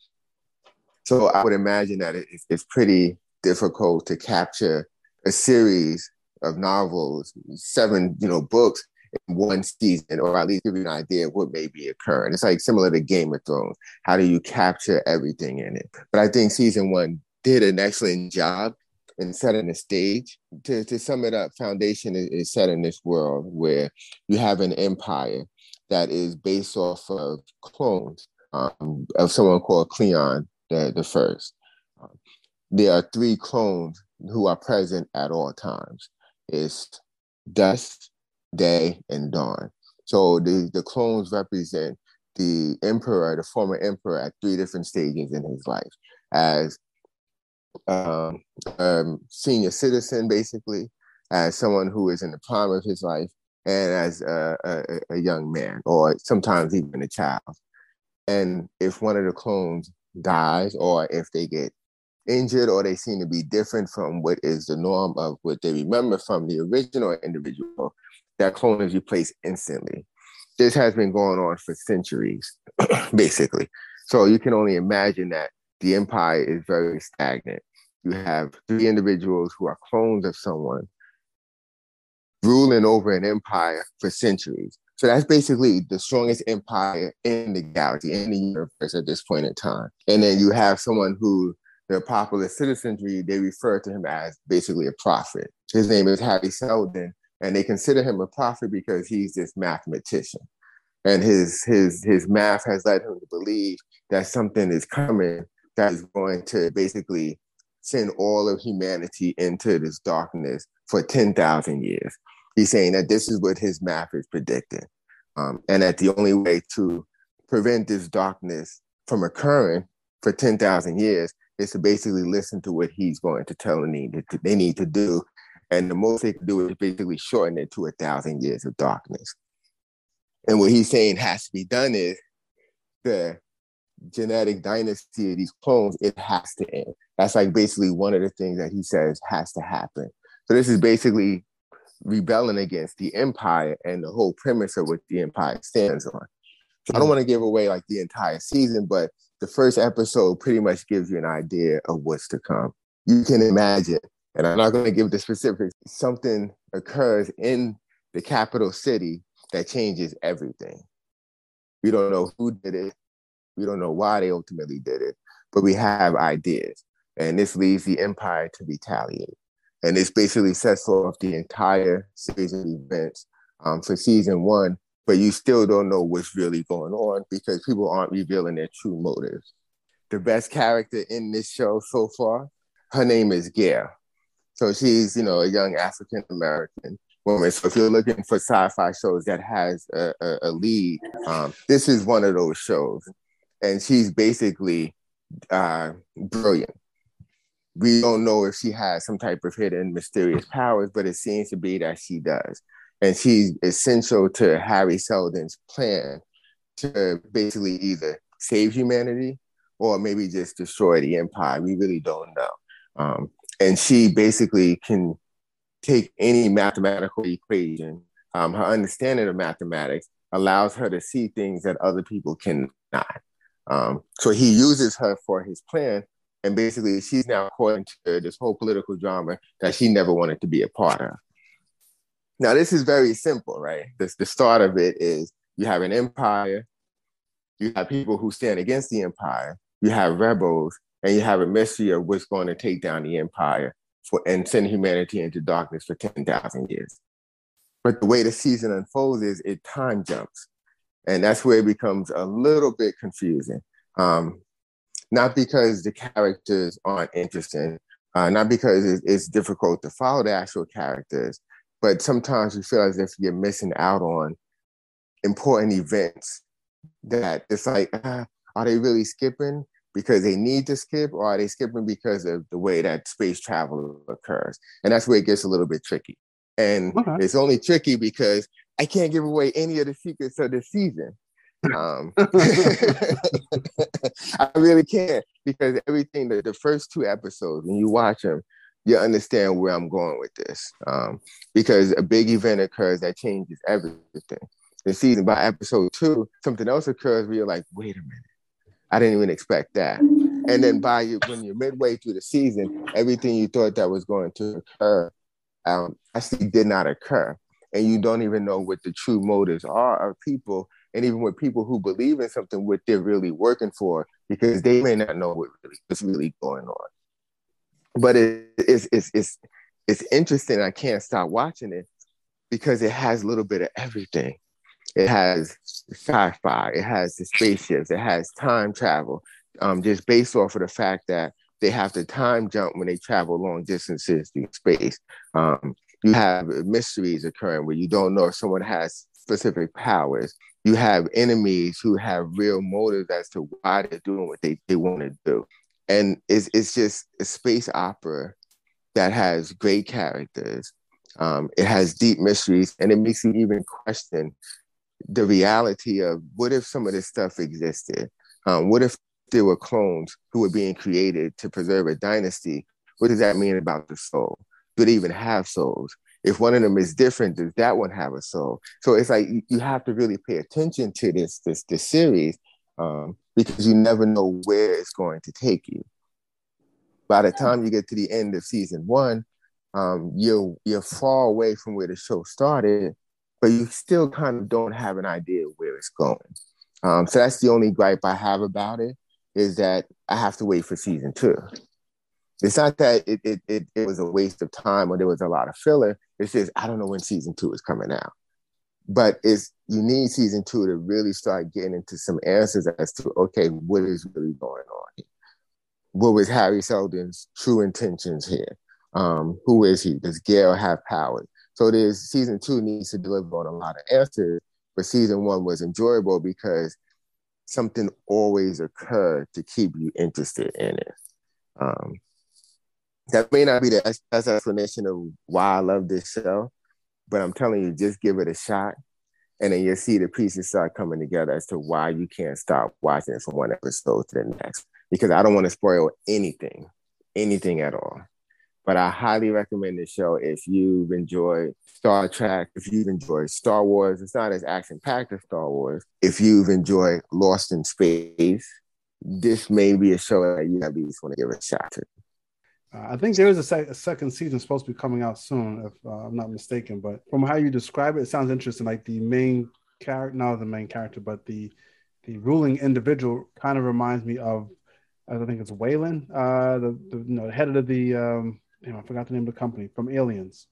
A: so I would imagine that it, it's pretty difficult to capture a series of novels, seven, you know, books in one season, or at least give you an idea of what may be occurring. It's like similar to Game of Thrones. How do you capture everything in it? But I think season one did an excellent job in setting the stage. To, to sum it up, Foundation is, is set in this world where you have an empire that is based off of clones um, of someone called Cleon the, the First. Um, there are three clones who are present at all times. It's Dusk, Day, and Dawn. So the, the clones represent the emperor, the former emperor, at three different stages in his life as um, um, senior citizen, basically, as someone who is in the prime of his life, and as a, a, a young man, or sometimes even a child. And if one of the clones dies, or if they get injured, or they seem to be different from what is the norm of what they remember from the original individual, that clone is replaced instantly. This has been going on for centuries, basically. So you can only imagine that the empire is very stagnant. you have three individuals who are clones of someone ruling over an empire for centuries. So that's basically the strongest empire in the galaxy, in the universe at this point in time. And then you have someone who the popular citizenry, they refer to him as basically a prophet. His name is Hari Seldon, and they consider him a prophet because he's this mathematician. And his his his math has led him to believe that something is coming that is going to basically send all of humanity into this darkness for 10,000 years. He's saying that this is what his math is predicting. Um, and that the only way to prevent this darkness from occurring for 10,000 years is to basically listen to what he's going to tell them need to, they need to do. And the most they can do is basically shorten it to a thousand years of darkness. And what he's saying has to be done is the genetic dynasty of these clones, it has to end. That's like basically one of the things that he says has to happen. So this is basically rebelling against the empire and the whole premise of what the empire stands on. So I don't mm-hmm. want to give away like the entire season, but the first episode pretty much gives you an idea of what's to come. You can imagine, and I'm not going to give the specifics, something occurs in the capital city that changes everything. We don't know who did it. We don't know why they ultimately did it, but we have ideas. And this leads the empire to retaliate. And this basically sets off the entire series of events um, for season one but you still don't know what's really going on because people aren't revealing their true motives. The best character in this show so far, her name is Gaal. So she's, you know, a young African American woman. So if you're looking for sci-fi shows that has a, a, a lead, um, this is one of those shows. And she's basically uh, brilliant. We don't know if she has some type of hidden mysterious powers, but it seems to be that she does and she's essential to Hari Seldon's plan to basically either save humanity or maybe just destroy the empire. We really don't know. Um, and she basically can take any mathematical equation. Um, her understanding of mathematics allows her to see things that other people cannot. Um, so he uses her for his plan. And basically, she's now caught into this whole political drama that she never wanted to be a part of. Now, this is very simple, right? This, the start of it is you have an empire, you have people who stand against the empire, you have rebels, and you have a of what's going to take down the empire for, and send humanity into darkness for 10,000 years. But the way the season unfolds is it time jumps. And that's where it becomes a little bit confusing. Um, not because the characters aren't interesting, uh, not because it's difficult to follow the actual characters, but sometimes you feel as if you're missing out on important events that it's like, uh, are they really skipping because they need to skip, or are they skipping because of the way that space travel occurs? And that's where it gets a little bit tricky. And okay. it's only tricky because I can't give away any of the secrets of the season. Um, I really can't because everything that the first two episodes, when you watch them, you understand where I'm going with this. Um, because a big event occurs that changes everything. The season by episode two, something else occurs where you're like, wait a minute, I didn't even expect that. And then by you, when you're midway through the season, everything you thought that was going to occur um, actually did not occur. And you don't even know what the true motives are of people, and even with people who believe in something, what they're really working for, because they may not know what really, what's really going on but it, it's it's it's it's interesting. I can't stop watching it because it has a little bit of everything. It has sci-fi, it has the spaceships, it has time travel. Um, just based off of the fact that they have to time jump when they travel long distances through space. Um, you have mysteries occurring where you don't know if someone has specific powers. You have enemies who have real motives as to why they're doing what they, they want to do and it's it's just a space opera that has great characters. Um, it has deep mysteries, and it makes you even question the reality of what if some of this stuff existed? Um, what if there were clones who were being created to preserve a dynasty? What does that mean about the soul? Do they even have souls? If one of them is different, does that one have a soul? So it's like you have to really pay attention to this this this series um, because you never know where it's going to take you. by the time you get to the end of season one, um, you're you're far away from where the show started, but you still kind of don't have an idea where it's going. Um, so that's the only gripe I have about it is that I have to wait for season two. It's not that it, it, it, it was a waste of time or there was a lot of filler. It's just I don't know when season two is coming out. But it's you need season two to really start getting into some answers as to okay, what is really going on here? What was Hari Seldon's true intentions here? Um, who is he? Does Gaal have powers? So there's season two needs to deliver on a lot of answers, but season one was enjoyable because something always occurred to keep you interested in it. Um, that may not be the best explanation of why I love this show, but I'm telling you, just give it a shot, and then you'll see the pieces start coming together as to why you can't stop watching it from one episode to the next. Because I don't want to spoil anything, anything at all. But I highly recommend this show if you've enjoyed Star Trek, if you've enjoyed Star Wars. It's not as action packed as Star Wars. If you've enjoyed Lost in Space, this may be a show that you at least want to give a shot to.
B: Uh, I think there is a, sec- a, second season supposed to be coming out soon, if uh, I'm not mistaken. But from how you describe it, it sounds interesting. Like the main character, not the main character, but the the ruling individual kind of reminds me of, I think it's Weyland, uh, the, the you know, head of the um, I forgot the name of the company from Aliens.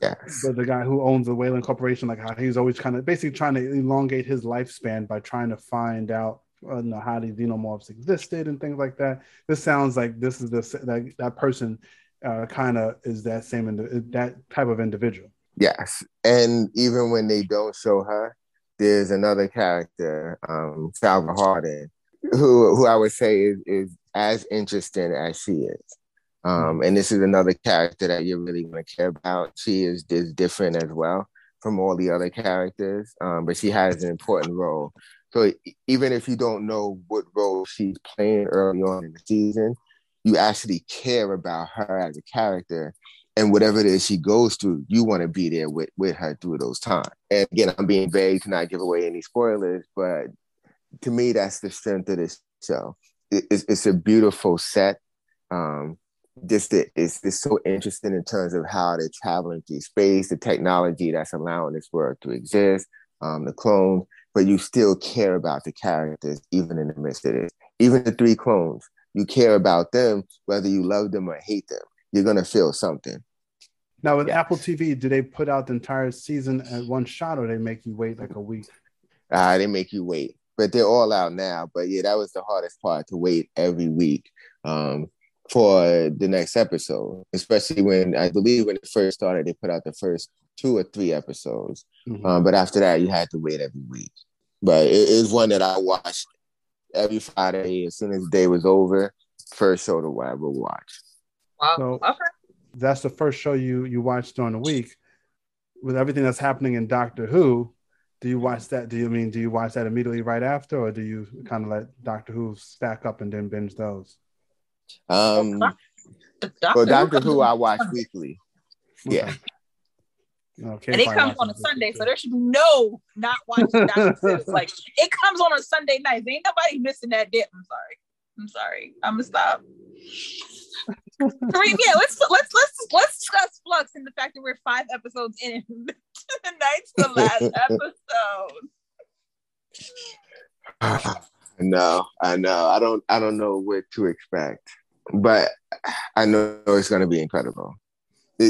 A: Yes.
B: But the guy who owns the Weyland Corporation, like how he's always kind of basically trying to elongate his lifespan by trying to find out uh, know, how the xenomorphs existed and things like that. This sounds like this is the that, that person uh, kind of is that same indi- that type of individual.
A: Yes, and even when they don't show her, there's another character, um, Salvor Hardin, who who I would say is, is as interesting as she is. Um, and this is another character that you're really going to care about. She is, is different as well from all the other characters, um, but she has an important role. So even if you don't know what role she's playing early on in the season, you actually care about her as a character. And whatever it is she goes through, you want to be there with, with her through those times. And again, I'm being vague to not give away any spoilers, but to me, that's the strength of this show. It, it's, it's a beautiful set. Um, just it, it's, it's so interesting in terms of how they're traveling through space, the technology that's allowing this world to exist, um, the clones, but you still care about the characters even in the midst of this. Even the three clones, you care about them whether you love them or hate them. You're gonna feel something.
B: Now with yeah. Apple TV, do they put out the entire season at one shot, or they make you wait like a week?
A: Uh, they make you wait, but they're all out now. But yeah, that was the hardest part to wait every week. Um, for the next episode, especially when I believe when it first started, they put out the first two or three episodes. Mm-hmm. Um, but after that, you had to wait every week. But it is one that I watched every Friday as soon as the day was over. First show to ever watch.
C: Wow. So okay.
B: That's the first show you you watched during the week. With everything that's happening in Doctor Who, do you watch that? Do you mean do you watch that immediately right after, or do you kind of let Doctor Who stack up and then binge those?
A: Um, well, Doctor Who, I watch weekly. Yeah.
C: Okay, and it comes on a Sunday, so there should be no not watching Doctor Who. Like it comes on a Sunday night. There Ain't nobody missing that dip. I'm sorry. I'm sorry. I'm gonna stop. Three, yeah, let's let's let's let's discuss Flux and the fact that we're five episodes in tonight's the last
A: episode. No, I know. I don't I don't know what to expect but I know it's going to be incredible.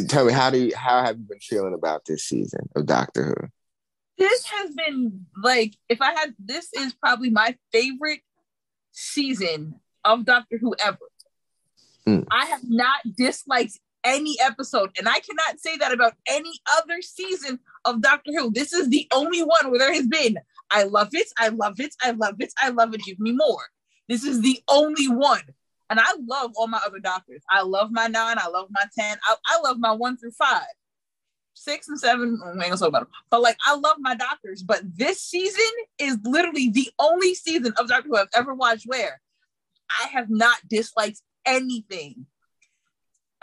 A: Tell me, how do you, how have you been feeling about this season of Doctor Who?
C: This has been like, if I had, this is probably my favorite season of Doctor Who ever. Mm. I have not disliked any episode, and I cannot say that about any other season of Doctor Who. This is the only one where there has been, I love it, I love it, I love it, I love it, give me more. This is the only one and I love all my other doctors. I love my nine. I love my 10. I, I love my one through five. Six and seven, we ain't gonna talk about them. But like, I love my doctors. But this season is literally the only season of Doctor Who I've ever watched where I have not disliked anything.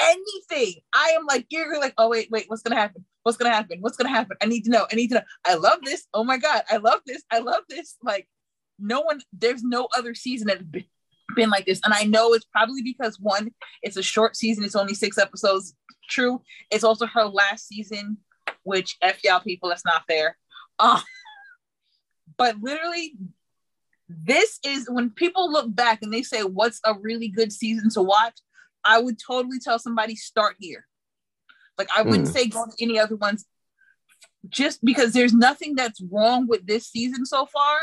C: Anything. I am like, you're like, oh, wait, wait, what's gonna happen? What's gonna happen? What's gonna happen? I need to know. I need to know. I love this. Oh my God. I love this. I love this. Like, no one, there's no other season that's been like this. And I know it's probably because one, it's a short season, it's only six episodes. True. It's also her last season, which F y'all people, that's not fair. Uh, but literally, this is when people look back and they say, What's a really good season to watch? I would totally tell somebody, Start here. Like, I wouldn't mm. say go to any other ones just because there's nothing that's wrong with this season so far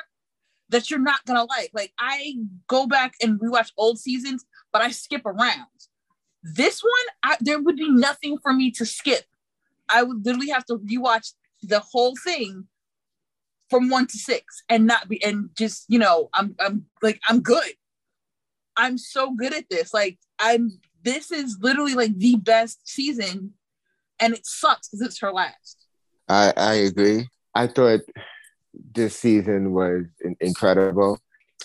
C: that you're not gonna like. Like I go back and rewatch old seasons, but I skip around. This one, I, there would be nothing for me to skip. I would literally have to rewatch the whole thing from one to six and not be and just you know I'm I'm like I'm good. I'm so good at this. Like I'm this is literally like the best season, and it sucks because it's her last.
A: I I agree. I thought this season was incredible.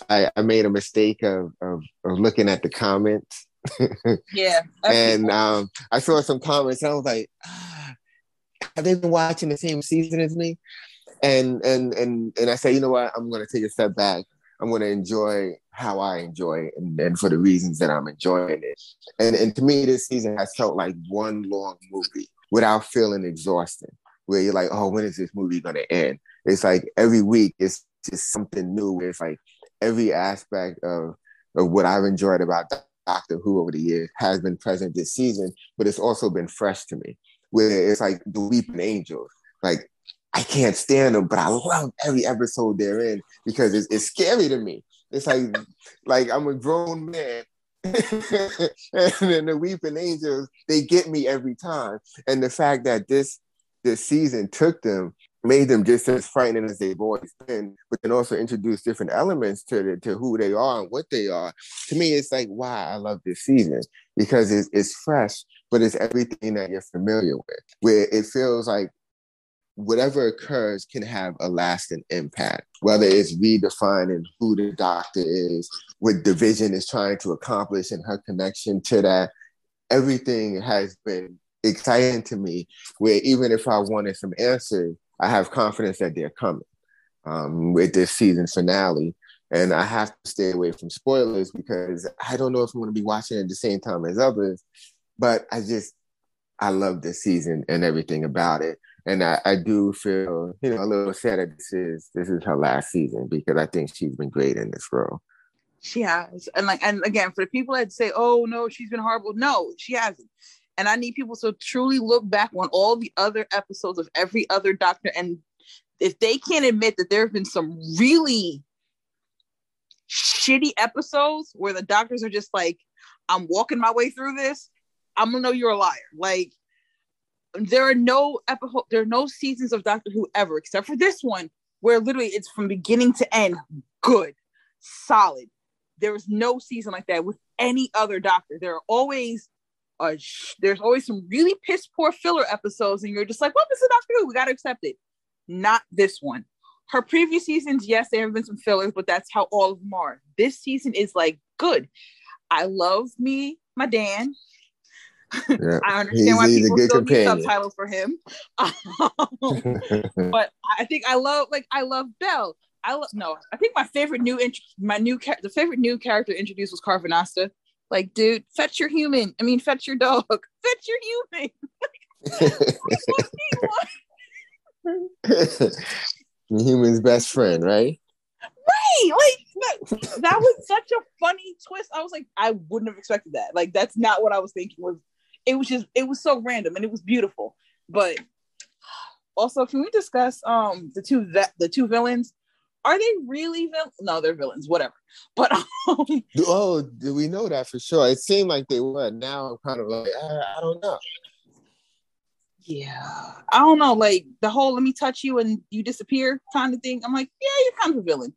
A: I, I made a mistake of, of, of looking at the comments.
C: yeah.
A: and um, I saw some comments. And I was like, ah, have they been watching the same season as me? And and and and I said, you know what? I'm going to take a step back. I'm going to enjoy how I enjoy it and, and for the reasons that I'm enjoying it. And and to me, this season has felt like one long movie without feeling exhausting. Where you're like, oh, when is this movie going to end? it's like every week it's just something new. It's like every aspect of of what I've enjoyed about Doctor Who over the years has been present this season, but it's also been fresh to me. Where it's like the Weeping Angels, like I can't stand them, but I love every episode they're in because it's, it's scary to me. It's like like I'm a grown man. and then the weeping angels, they get me every time. And the fact that this this season took them made them just as frightening as they've always been, but then also introduced different elements to the, to who they are and what they are. To me, it's like why I love this season because it's, it's fresh, but it's everything that you're familiar with. Where it feels like whatever occurs can have a lasting impact, whether it's redefining who the doctor is, what division is trying to accomplish, and her connection to that. Everything has been exciting to me. Where even if I wanted some answers I have confidence that they're coming um, with this season finale. And I have to stay away from spoilers because I don't know if I'm going to be watching at the same time as others. But I just, I love this season and everything about it. And I, I do feel, you know, a little sad that this is this is her last season because I think she's been great in this role.
C: She has, and like, and again, for the people that say, "Oh no, she's been horrible," no, she hasn't. And I need people to truly look back on all the other episodes of every other doctor. And if they can't admit that there have been some really shitty episodes where the doctors are just like, I'm walking my way through this, I'm gonna know you're a liar. Like there are no episode, there are no seasons of Doctor Who ever, except for this one, where literally it's from beginning to end good, solid. There is no season like that with any other doctor. There are always uh, sh- there's always some really piss poor filler episodes, and you're just like, well, this is Doctor Who. We got to accept it. Not this one. Her previous seasons, yes, there have been some fillers, but that's how all of them are. This season is like good. I love me, my Dan. Yeah. I understand he's, why people still companion. need subtitles for him. but I think I love, like, I love Bel. I love no. I think my favorite new int- my new ca- the favorite new character introduced was Karvanista. Like, dude, fetch your human. I mean, fetch your dog. Fetch your human.
A: the human's best friend, right?
C: Right. Like that, that was such a funny twist. I was like, I wouldn't have expected that. Like, that's not what I was thinking. Was it was just it was so random and it was beautiful. But also, can we discuss um the two that the two villains? are they really villains? No, they're villains, whatever. But um,
A: oh, do we know that for sure? It seemed like they were. Now I'm kind of like, I, I don't know.
C: Yeah, I don't know. Like the whole "let me touch you and you disappear" kind of thing. I'm like, yeah, you're kind of a villain,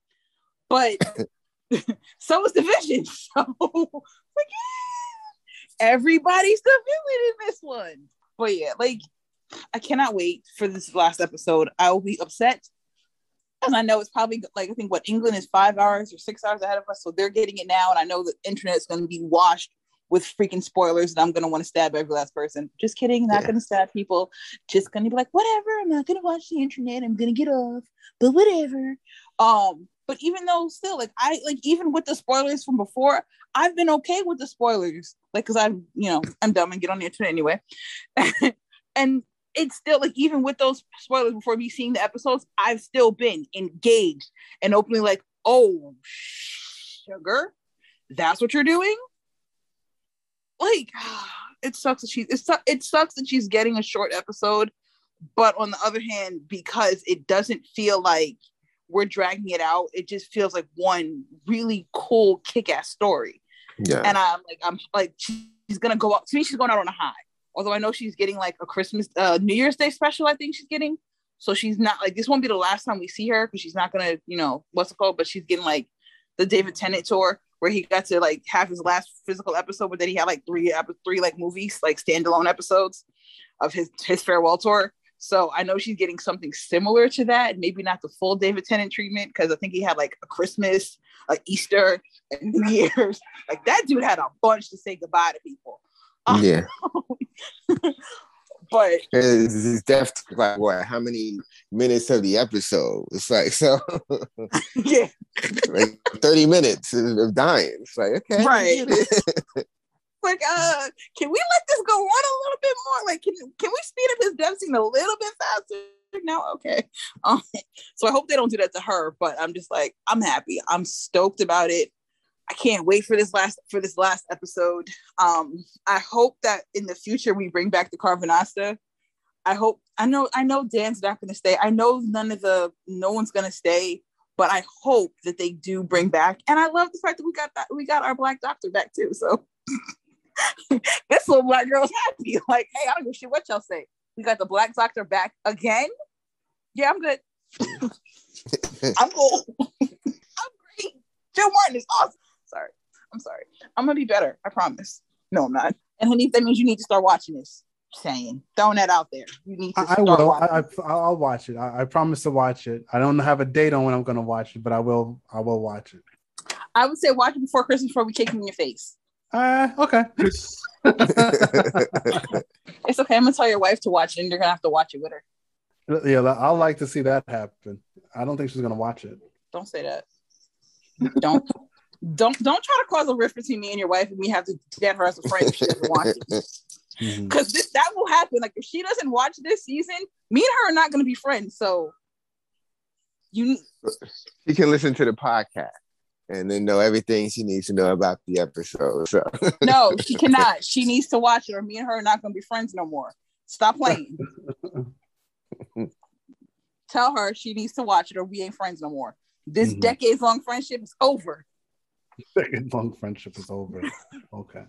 C: but so is the Vision. So like, yeah, everybody's the villain in this one. But yeah, like I cannot wait for this last episode. I will be upset and I know it's probably like I think what England is five hours or six hours ahead of us, so they're getting it now, and I know the internet is going to be washed with freaking spoilers, and I'm going to want to stab every last person. Just kidding, not yeah. going to stab people. Just going to be like, whatever. I'm not going to watch the internet. I'm going to get off, but whatever. Um, But even though still, like I like even with the spoilers from before, I've been okay with the spoilers. Like, cause I'm, you know, I'm dumb and get on the internet anyway. and it's still like even with those spoilers before me seeing the episodes, I've still been engaged and openly like, oh sugar, that's what you're doing. Like, it sucks that she's it, su- it sucks that she's getting a short episode, but on the other hand, because it doesn't feel like we're dragging it out, it just feels like one really cool kick-ass story.
A: Yeah.
C: And I'm like, I'm like, she's gonna go out. To me, she's going out on a high. Although I know she's getting like a Christmas, uh, New Year's Day special. I think she's getting. So she's not like this. Won't be the last time we see her because she's not gonna, you know, what's it called? But she's getting like the David Tennant tour where he got to like have his last physical episode, but then he had like three, three like movies, like standalone episodes of his his farewell tour. So I know she's getting something similar to that. Maybe not the full David Tennant treatment because I think he had like a Christmas, a Easter, and New Year's. Like that dude had a bunch to say goodbye to people.
A: Yeah.
C: but
A: it's, it's definitely like what? How many minutes of the episode? It's like so.
C: yeah,
A: like thirty minutes of dying. It's like okay,
C: right. Like, uh, can we let this go on a little bit more? Like, can can we speed up his death scene a little bit faster? now okay um, so i hope they don't do that to her but i'm just like i'm happy i'm stoked about it I can't wait for this last for this last episode. Um, I hope that in the future we bring back the Karvanista. I hope I know I know Dan's not gonna stay. I know none of the no one's gonna stay, but I hope that they do bring back. And I love the fact that we got that we got our black doctor back too. So this little black girl's happy. Like, hey, I don't give a shit what y'all say. We got the black doctor back again. Yeah, I'm good. I'm cool. I'm great. Jo Martin is awesome sorry. I'm sorry. I'm gonna be better. I promise. No, I'm not. And honey, that means you need to start watching this. Saying, throwing that out there. You need to.
B: I, I will. I, I, will watch it. I, I, promise to watch it. I don't have a date on when I'm going to watch it, but I will. I will watch it.
C: I would say watch it before Christmas before we kick you in your face.
B: Uh, okay.
C: it's okay. I'm gonna tell your wife to watch it, and you're gonna have to watch it with her.
B: Yeah, I'll like to see that happen. I don't think she's gonna watch it.
C: Don't say that. Don't don't don't try to cause a rift between me and your wife and we have to get her as a friend if she doesn't watch it. Because mm-hmm. this that will happen. Like if she doesn't watch this season, me and her are not going to be friends. So you
A: she can listen to the podcast and then know everything she needs to know about the episode. So
C: no, she cannot. She needs to watch it, or me and her are not going to be friends no more. Stop playing. Tell her she needs to watch it, or we ain't friends no more. This mm-hmm. decades long friendship is over.
B: Second long friendship is over. Okay.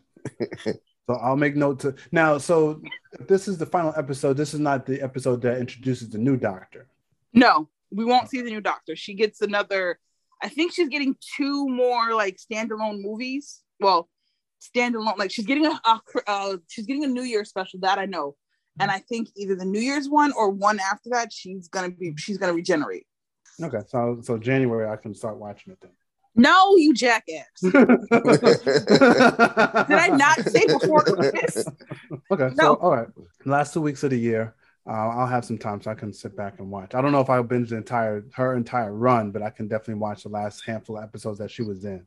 B: So I'll make note to now. So this is the final episode. This is not the episode that introduces the new doctor.
C: No, we won't see the new doctor. She gets another. I think she's getting two more like standalone movies. Well, standalone. Like she's getting a, a uh, she's getting a New Year special that I know, and I think either the New Year's one or one after that she's gonna be she's gonna regenerate.
B: Okay, so so January I can start watching it then.
C: No, you jackass. Did I not say before Christmas?
B: Okay. No. So, all right. Last two weeks of the year, uh, I'll have some time so I can sit back and watch. I don't know if I'll binge the entire her entire run, but I can definitely watch the last handful of episodes that she was in.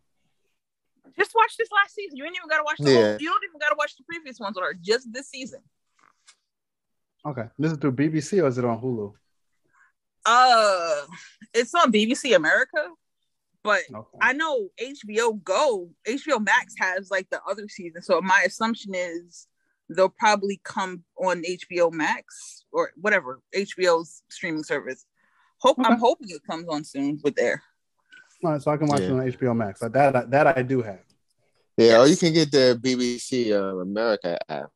C: Just watch this last season. You ain't even gotta watch the yeah. whole, you don't even gotta watch the previous ones or just this season.
B: Okay. This is through BBC or is it on Hulu?
C: Uh it's on BBC America. But okay. I know HBO Go, HBO Max has like the other season. So my assumption is they'll probably come on HBO Max or whatever HBO's streaming service. Hope okay. I'm hoping it comes on soon with there.
B: All right, so I can watch yeah. it on HBO Max. That that, that I do have.
A: Yeah, yes. or you can get the BBC uh, America app.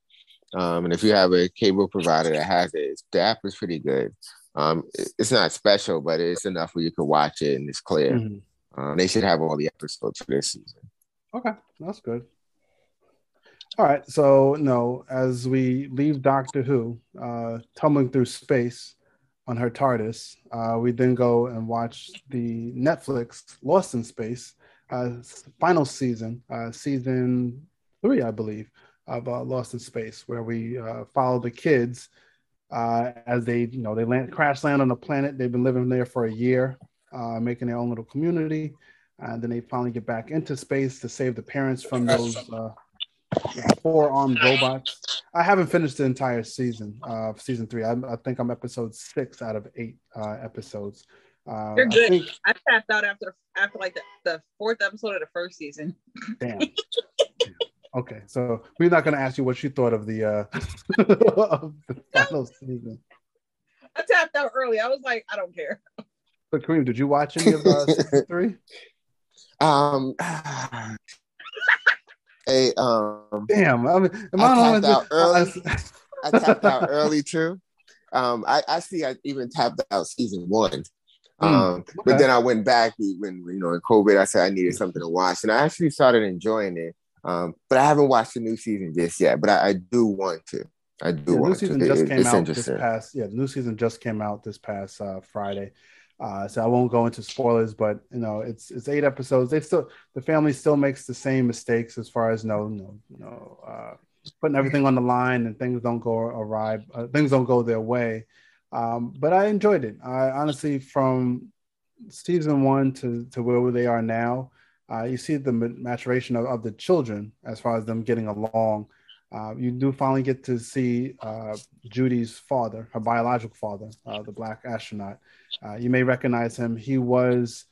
A: Um, and if you have a cable provider that has it, the app is pretty good. Um, it's not special, but it's enough where you can watch it and it's clear. Mm-hmm. Um, they should have all the episodes for this season.
B: Okay, that's good. All right, so no, as we leave Doctor Who, uh, tumbling through space on her TARDIS, uh, we then go and watch the Netflix Lost in Space uh, final season, uh, season three, I believe, of uh, Lost in Space, where we uh, follow the kids uh, as they, you know, they land, crash land on a planet. They've been living there for a year, uh, making their own little community. And then they finally get back into space to save the parents from those uh, four armed robots. I haven't finished the entire season of uh, season three. I, I, think I'm episode six out of eight uh, episodes.
C: Uh, You're good. I, think, I, tapped out after after like the, the fourth episode of the first season.
B: Damn. okay, so we're not going to ask you what you thought of the uh of the final season.
C: I tapped out early. I was like, I don't care.
B: But Kareem, did you watch any of uh, season three?
A: Um. Hey, um,
B: damn. I, mean,
A: I tapped out early. I tapped out early too. Um, I I see I even tapped out season one. Hmm, um, okay. but then I went back when you know in COVID. I said I needed something to watch, and I actually started enjoying it. Um, but I haven't watched the new season just yet. But I, I do want to. I do.
B: Yeah, new season to. just it, came out this past. Yeah, the new season just came out this past uh, Friday. Uh, so I won't go into spoilers, but you know, it's it's eight episodes. They still the family still makes the same mistakes as far as no no no uh, putting everything on the line and things don't go awry, uh, things don't go their way. Um, but I enjoyed it. I honestly from season one to to where they are now, uh, you see the maturation of, of the children as far as them getting along. Uh, you do finally get to see uh, Judy's father, her biological father, uh, the black astronaut. Uh, you may recognize him. He was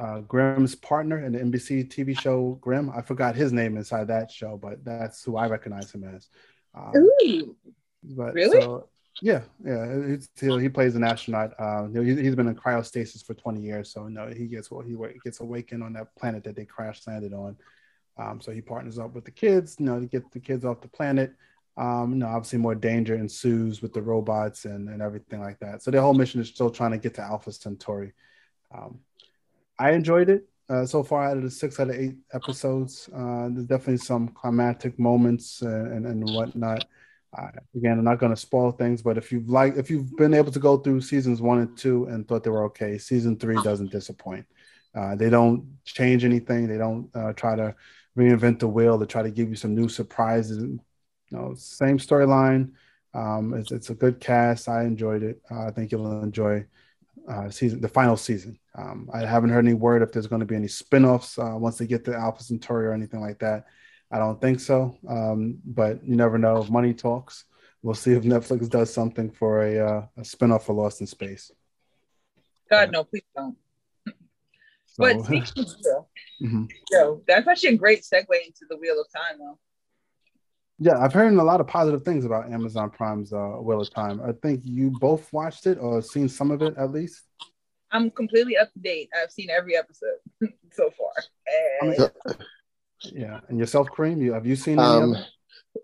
B: uh, Grimm's partner in the NBC TV show Grimm. I forgot his name inside that show, but that's who I recognize him as.
C: Um, Ooh, but, really? So,
B: yeah, yeah. He, he plays an astronaut. He, has been in cryostasis for 20 years, so no, he gets well, he gets awakened on that planet that they crash landed on. Um, so he partners up with the kids, you know, to get the kids off the planet. Um, you know, obviously more danger ensues with the robots and, and everything like that. So their whole mission is still trying to get to Alpha Centauri. Um, I enjoyed it uh, so far out of the six out of eight episodes. Uh, there's definitely some climatic moments and, and, and whatnot. Uh, again, I'm not going to spoil things, but if you've like, if you've been able to go through seasons one and two and thought they were okay, season three doesn't disappoint. Uh, they don't change anything. They don't uh, try to reinvent the wheel to try to give you some new surprises. You know, same storyline. Um, it's, it's, a good cast. I enjoyed it. Uh, I think you'll enjoy uh, season the final season. Um, I haven't heard any word if there's going to be any spin-offs uh, once they get to Alpha Centauri or anything like that. I don't think so. Um, but you never know. Money talks. We'll see if Netflix does something for a, uh, a spin-off for Lost in Space.
C: God, no, please don't. So, but speaking of, mm-hmm. yo, that's actually a great segue into the Wheel of Time, though.
B: Yeah, I've heard a lot of positive things about Amazon Prime's uh, Wheel of Time. I think you both watched it or seen some of it at least.
C: I'm completely up to date. I've seen every episode so far. And... I mean,
B: yeah, and yourself, Kareem, you have you seen
A: um,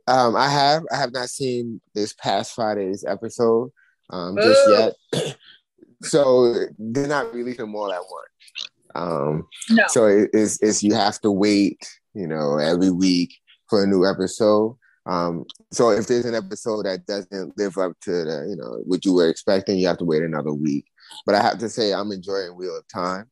A: um, I have. I have not seen this past Friday's episode um, just yet. so they're not releasing more at once. Um, no. So it, it's, it's you have to wait, you know, every week for a new episode. Um, so if there's an episode that doesn't live up to the, you know, what you were expecting, you have to wait another week. But I have to say, I'm enjoying Wheel of Time.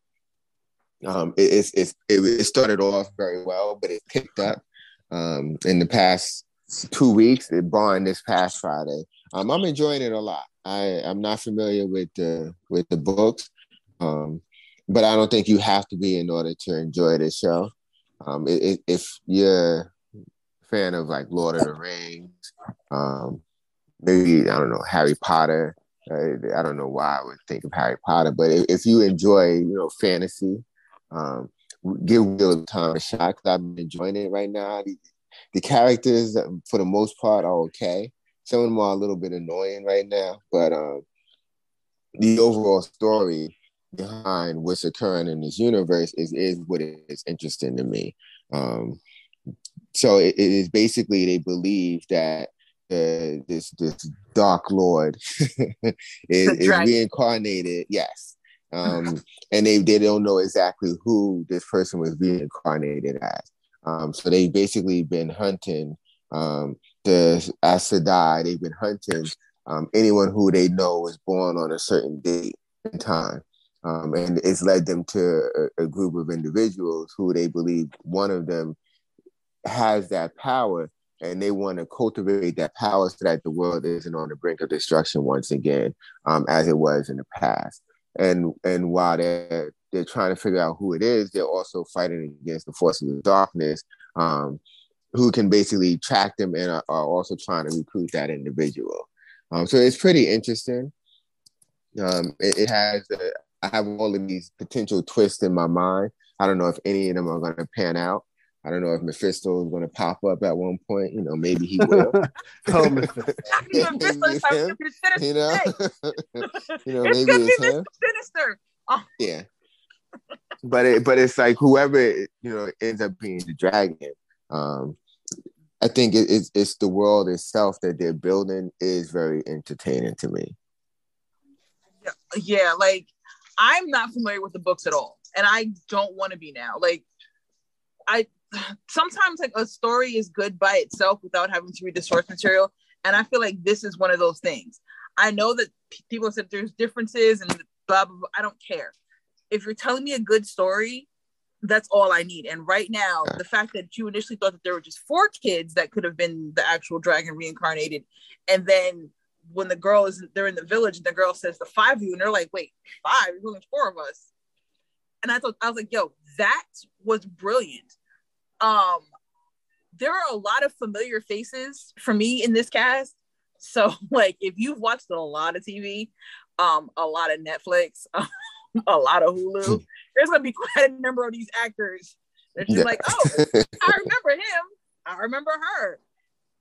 A: Um, it, it's, it's it, it started off very well, but it picked up um, in the past two weeks. It barring this past Friday. Um, I'm enjoying it a lot. I I'm not familiar with the with the books. Um, but I don't think you have to be in order to enjoy this show. Um, it, it, if you're a fan of like Lord of the Rings, um, maybe I don't know Harry Potter. I don't know why I would think of Harry Potter, but if, if you enjoy, you know, fantasy, um, give Wheel of Time a shot because I've been enjoying it right now. The, the, characters, for the most part, are okay. Some of them are a little bit annoying right now, but um, the overall story behind what's occurring in this universe is is what is interesting to me. Um, so it, it is basically they believe that uh, this this dark lord is, is, reincarnated. Yes, um, and they they don't know exactly who this person was reincarnated as. Um, so they've basically been hunting um, the Aes Sedai. They've been hunting um, anyone who they know was born on a certain date and time. Um, and it's led them to a, a, group of individuals who they believe one of them has that power and they want to cultivate that power so that the world isn't on the brink of destruction once again um, as it was in the past and and while they're they're trying to figure out who it is, they're also fighting against the forces of darkness, um, who can basically track them and are, are also trying to recruit that individual. Um, so it's pretty interesting. Um, it, it has, a, I have all of these potential twists in my mind. I don't know if any of them are going to pan out. I don't know if Mephisto is going to pop up at one point. You know, maybe he will. oh, Mephisto. you know, you know, maybe it's him. Sinister. Oh. Yeah, but it, but it's like whoever you know ends up being the dragon. Um, I think it, it's it's the world itself that they're building is very entertaining to me.
C: Yeah, like I'm not familiar with the books at all, and I don't want to be now. Like I sometimes like a story is good by itself without having to read the source material, and I feel like this is one of those things. I know that people said there's differences and blah blah. blah. I don't care. If you're telling me a good story, that's all I need. And right now, the fact that you initially thought that there were just four kids that could have been the actual dragon reincarnated, and then when the girl is they're in the village and the girl says the five of you, and they're like, wait, five? There's only four of us. And I thought I was like, yo, that was brilliant. Um, there are a lot of familiar faces for me in this cast. So, like, if you've watched a lot of TV, um, a lot of Netflix, a lot of Hulu, there's gonna be quite a number of these actors that you're yeah. like, oh, I remember him. I remember her.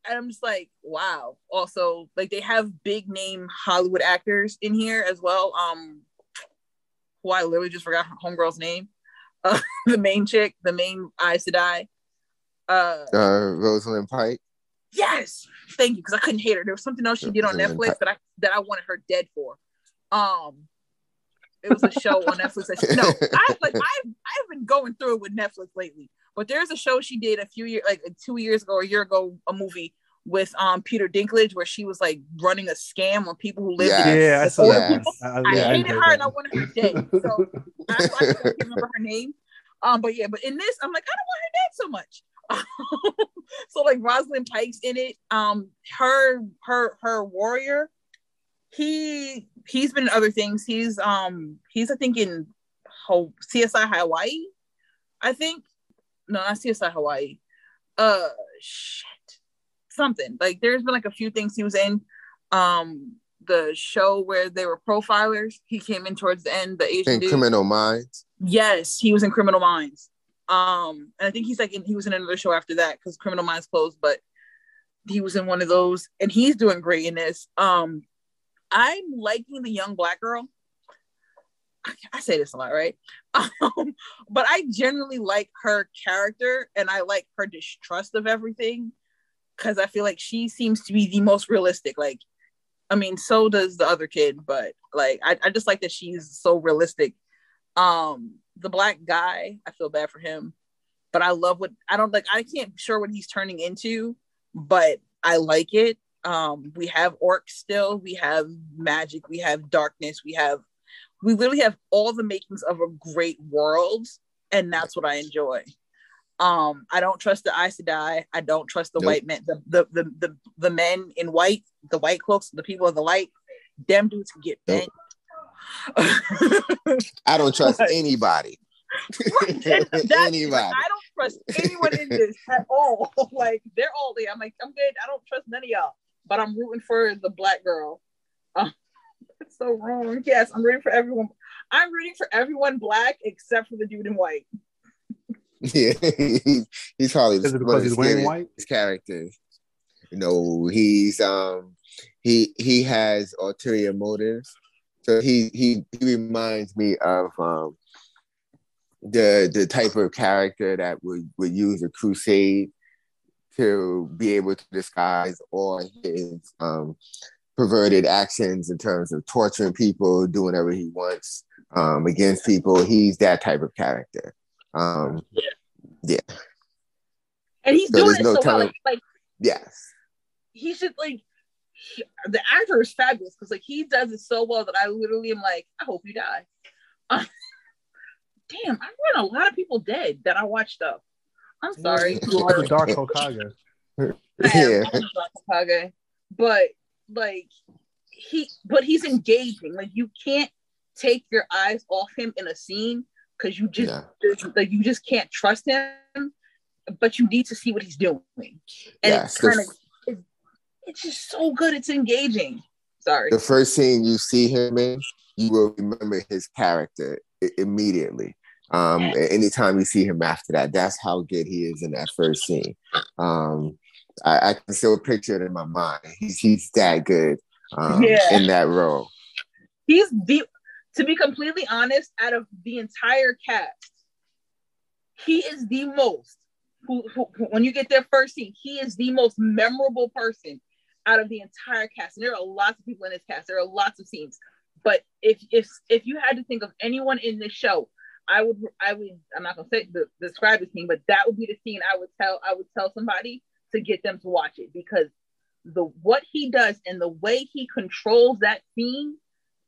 C: And I'm just like, wow. Also, like they have big name Hollywood actors in here as well. Um, who I literally just forgot her homegirl's name. Uh, the main chick, the main Aes Sedai.
A: Uh, uh, Rosamund Pike.
C: Yes, thank you, because I couldn't hate her. There was something else she did on Netflix that I that I wanted her dead for. Um, it was a show on Netflix. That, no, I like I've I've been going through it with Netflix lately. But there's a show she did a few years, like two years ago or a year ago, a movie with um Peter Dinklage where she was like running a scam on people who lived
B: yeah. in yeah, I saw that.
C: I, I hated I her that. and I wanted her dead. So I, I can't remember her name. Um, but yeah, but in this, I'm like, I don't want her dead so much. so like Rosamund Pike's in it. Um, her her her warrior he he's been in other things. He's um he's I think in Ho- CSI Hawaii. I think no, not CSI Hawaii. Uh, shit, something like there's been like a few things he was in. Um, the show where they were profilers. He came in towards the end. The Asian
A: in dude. Criminal Minds.
C: Yes, he was in Criminal Minds. Um, and I think he's like in, he was in another show after that because Criminal Minds closed, but he was in one of those, and he's doing great in this. Um, I'm liking the young black girl. I say this a lot, right? Um, but I generally like her character and I like her distrust of everything because I feel like she seems to be the most realistic. Like, I mean, so does the other kid, but like, I, I just like that she's so realistic. Um, the black guy, I feel bad for him, but I love what I don't like. I can't sure what he's turning into, but I like it um we have orcs still we have magic we have darkness we have we literally have all the makings of a great world and that's what i enjoy um i don't trust the Aes Sedai. i don't trust the nope. white men the, the the, the the men in white the white cloaks the people of the light them dudes can get bent
A: nope. i don't trust anybody
C: anybody i don't trust anyone in this at all like they're all there i'm like i'm good i don't trust none of y'all but I'm rooting for the black girl. Uh, it's so wrong. Yes, I'm rooting for everyone. I'm rooting for everyone black except for the dude in white.
A: Yeah, he's probably because he's wearing white. His characters, you know, he's um he he has ulterior motives. So he he he reminds me of um the the type of character that would would use a crusade to be able to disguise all his um, perverted actions in terms of torturing people, doing whatever he wants um, against people. He's that type of character. Um, yeah. yeah.
C: And he's so doing it no so well. Like, like,
A: yes.
C: He should like he, the actor is fabulous because like he does it so well that I literally am like, I hope you die. Uh, damn, I run a lot of people dead that I watched up. I'm sorry. You are the Dark Hokage. yeah. Dark Hokage. But like he but he's engaging. Like you can't take your eyes off him in a scene because you just yeah. like you just can't trust him, but you need to see what he's doing. And yes, it's kind of it's, it's just so good. It's engaging. Sorry.
A: The first scene you see him in, you will remember his character immediately. Um, anytime you see him after that, that's how good he is in that first scene. Um, I, I can still picture it in my mind. He's he's that good um, yeah. in that role.
C: He's the to be completely honest, out of the entire cast, he is the most. Who, who, when you get their first scene, he is the most memorable person out of the entire cast. And there are lots of people in this cast. There are lots of scenes. But if if if you had to think of anyone in this show, I would I would I'm not gonna say the, describe the scene, but that would be the scene I would tell I would tell somebody to get them to watch it because the what he does and the way he controls that scene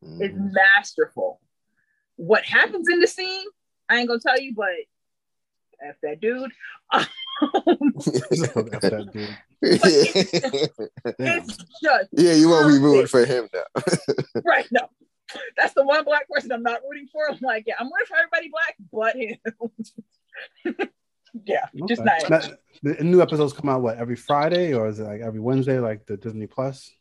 C: mm. is masterful. What happens in the scene, I ain't gonna tell you, but F that dude. F
A: that dude. it's just yeah, you won't be rooting for him now.
C: right, no. That's the one black person I'm not rooting for. I'm like, yeah, I'm rooting for everybody black, but him. yeah, okay. just not. Now,
B: the new episodes come out what every Friday or is it like every Wednesday, like the Disney Plus?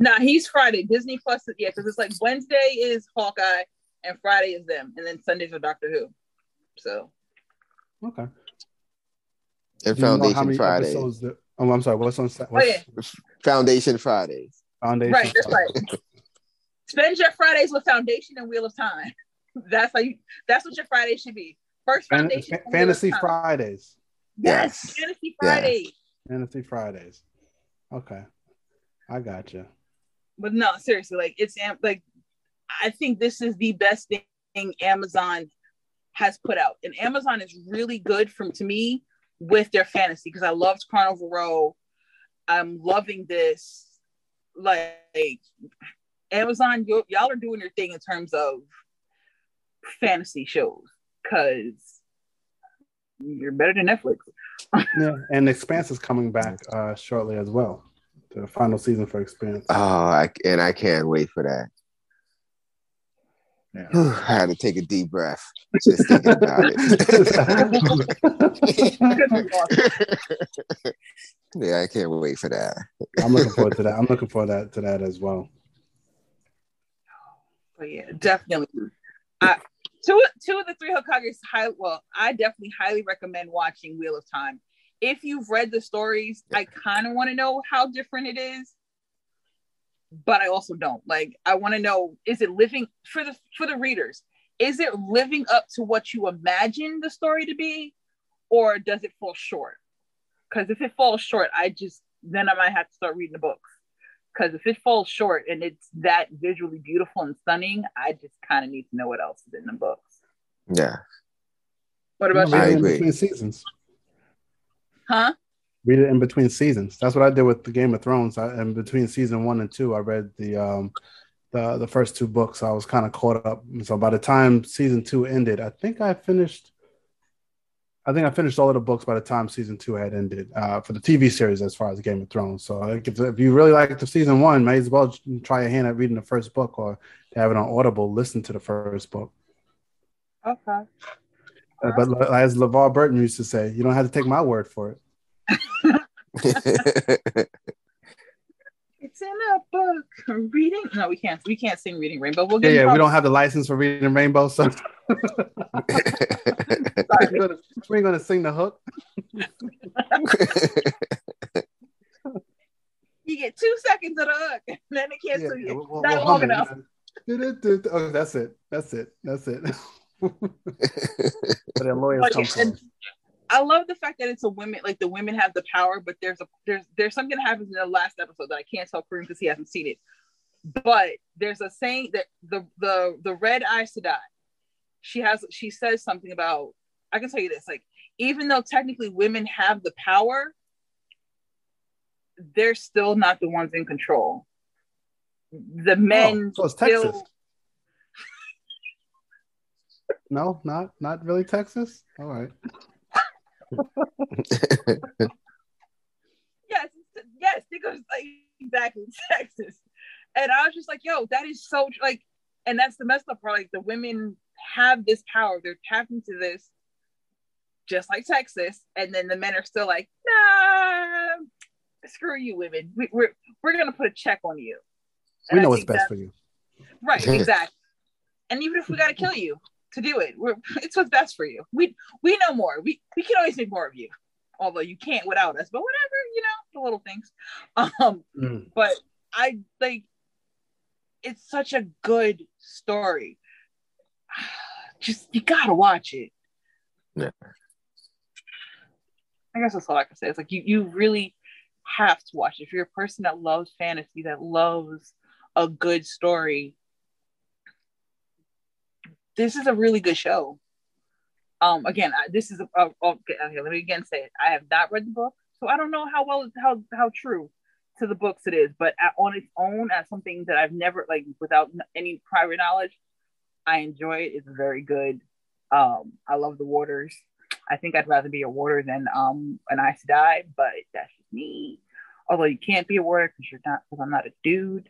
C: Nah, he's Friday. Disney Plus, yeah, because it's like Wednesday is Hawkeye and Friday is them, and then Sundays are Doctor Who. So,
B: okay.
A: And Foundation Friday. That,
B: oh, I'm sorry. What's on? Oh, what's, oh, yeah.
A: Foundation Fridays.
B: Foundation. Right. That's
C: right. Spend your Fridays with Foundation and Wheel of Time. That's how you. That's what your Friday should be. First Foundation.
B: Fan- Fantasy Fridays.
C: Yes. Fantasy Fridays. Yes.
B: Fantasy Fridays. Okay, I got you.
C: But no, seriously, like it's like I think this is the best thing Amazon has put out, and Amazon is really good from to me with their fantasy because I loved Carnival Row. I'm loving this. Like Amazon, y- y'all are doing your thing in terms of fantasy shows because you're better than Netflix.
B: yeah, and Expanse is coming back uh, shortly as well. The final season for Expanse.
A: Oh, I, and I can't wait for that. Yeah. I had to take a deep breath just thinking about it. yeah, I can't wait for that.
B: I'm looking forward to that. I'm looking forward to that, to that as well.
C: But yeah, definitely. I, two two of the three Hokages. High, well, I definitely highly recommend watching Wheel of Time. If you've read the stories, I kind of want to know how different it is, but I also don't. Like, I want to know: is it living for the for the readers? Is it living up to what you imagine the story to be, or does it fall short? Because if it falls short, I just then I might have to start reading the books because if it falls short and it's that visually beautiful and stunning, I just kind of need to know what else is in the books.
A: Yeah.
C: What about
B: you? I agree. Seasons.
C: Huh?
B: Read it in between seasons. That's what I did with the Game of Thrones. I, in between season one and two, I read the um the the first two books. I was kind of caught up. So by the time season two ended, I think I finished I think I finished all of the books by the time season two had ended uh, for the TV series as far as Game of Thrones. So if, if you really like the season one, may as well try your hand at reading the first book or have it on Audible, listen to the first book.
C: Okay.
B: Uh, but as LeVar Burton used to say, you don't have to take my word for
C: it. It's in a book. Reading? No, we can't. We can't sing Reading Rainbow. We'll
B: get. Yeah, yeah we don't have the license for Reading Rainbow, so we're, gonna sing the hook.
C: you get two seconds of the hook, and then they can't yeah, sue you. We'll, Not we'll long enough.
B: Oh, that's it. That's it. That's it. But the lawyers come from.
C: I love the fact that it's a women like the women have the power, but there's a there's there's something that happens in the last episode that I can't tell Kareem because he hasn't seen it. But there's a saying that the the the red Aes Sedai, she has she says something about I can tell you this like even though technically women have the power, they're still not the ones in control. The oh, men
B: oh, so still. Texas. No, not not really Texas. All right
C: yes, yes, because like exactly Texas. And I was just like, yo, that is so like, and that's the messed up part. Like the women have this power; they're tapped into this, just like Texas, and then the men are still like, nah, screw you, women. We, we're we're gonna put a check on you.
B: And we know what's best for you.
C: Right, exactly. and even if we gotta kill you to do it, we're it's what's best for you. We we know more. We we can always make more of you although you can't without us, but whatever, you know, the little things. Um, mm. but I like it's such a good story. Just you gotta watch it.
A: Yeah.
C: I guess that's all I can say. It's like you you really have to watch it. If you're a person that loves fantasy, that loves a good story, this is a really good show. Um, again, I, this is a, a, okay, okay. Let me again say it. I have not read the book, so I don't know how well how how true to the books it is. But at, on its own, as something that I've never like without any prior knowledge, I enjoy it. It's very good. Um, I love the Warders. I think I'd rather be a Warder than um an Aes Sedai, but that's just me. Although you can't be a Warder because you're not because I'm not a dude.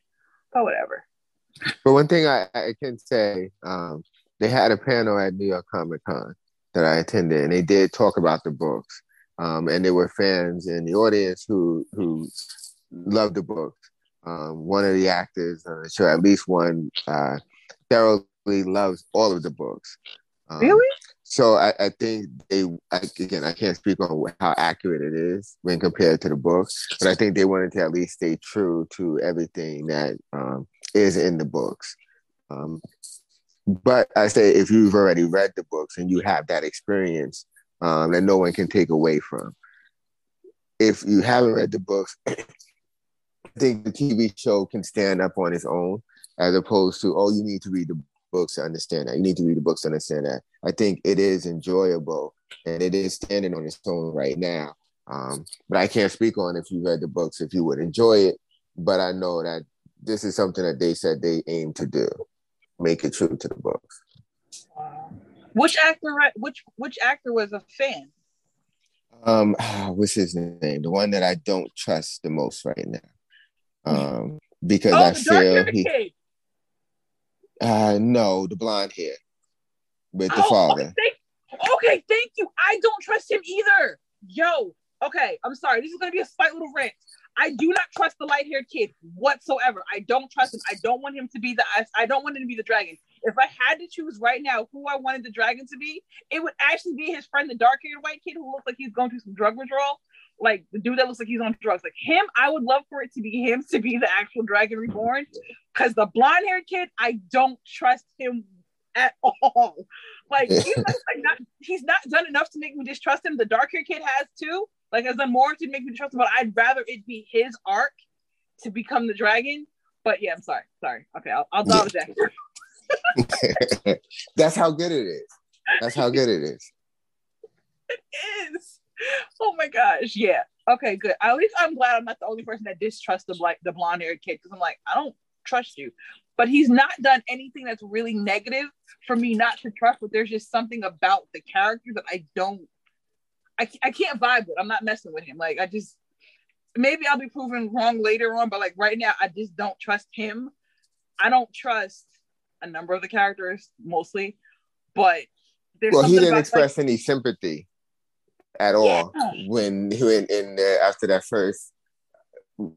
C: But whatever.
A: But one thing I, I can say, um, they had a panel at New York Comic Con, that I attended, and they did talk about the books. Um, and there were fans in the audience who who loved the books. Um, one of the actors the show, at least one, uh, thoroughly loves all of the books.
C: Um, really?
A: So I, I think they I, again I can't speak on how accurate it is when compared to the books, but I think they wanted to at least stay true to everything that um, is in the books. Um, but I say if you've already read the books and you have that experience um, that no one can take away from. If you haven't read the books, I think the TV show can stand up on its own as opposed to, oh, you need to read the books to understand that. You need to read the books to understand that. I think it is enjoyable and it is standing on its own right now. Um, but I can't speak on if you read the books, if you would enjoy it. But I know that this is something that they said they aim to do make it true to the books.
C: Which actor? Which which actor was a fan?
A: Um, what's his name? The one that I don't trust the most right now. Um, because oh, I feel he. Kid. Uh, no, the blonde hair with the oh, father.
C: Thank, okay, thank you. I don't trust him either. Yo, okay, I'm sorry. This is gonna be a slight little rant. I do not trust the light haired kid whatsoever. I don't trust him. I don't want him to be the I don't want him to be the dragon. If I had to choose right now who I wanted the dragon to be, it would actually be his friend, the dark haired white kid who looks like he's going through some drug withdrawal. Like the dude that looks like he's on drugs. Like him, I would love for it to be him to be the actual dragon reborn. Because the blonde haired kid, I don't trust him at all. Like he's like not, he's not done enough to make me distrust him. The dark haired kid has too. Like as to make me trust him, but I'd rather it be his arc to become the dragon. But yeah, I'm sorry. Sorry. Okay, I'll, I'll
A: that. That's how good it is. That's how good it is.
C: It is. Oh my gosh. Yeah. Okay, good. At least I'm glad I'm not the only person that distrusts the black the blonde haired kid because I'm like, I don't trust you. But he's not done anything that's really negative for me not to trust, but there's just something about the character that I don't I, I can't vibe with. I'm not messing with him. Like I just maybe I'll be proven wrong later on, but like right now, I just don't trust him. I don't trust a number of the characters mostly, but
A: well, he didn't express like, any sympathy at all yeah. when he went in there after that first.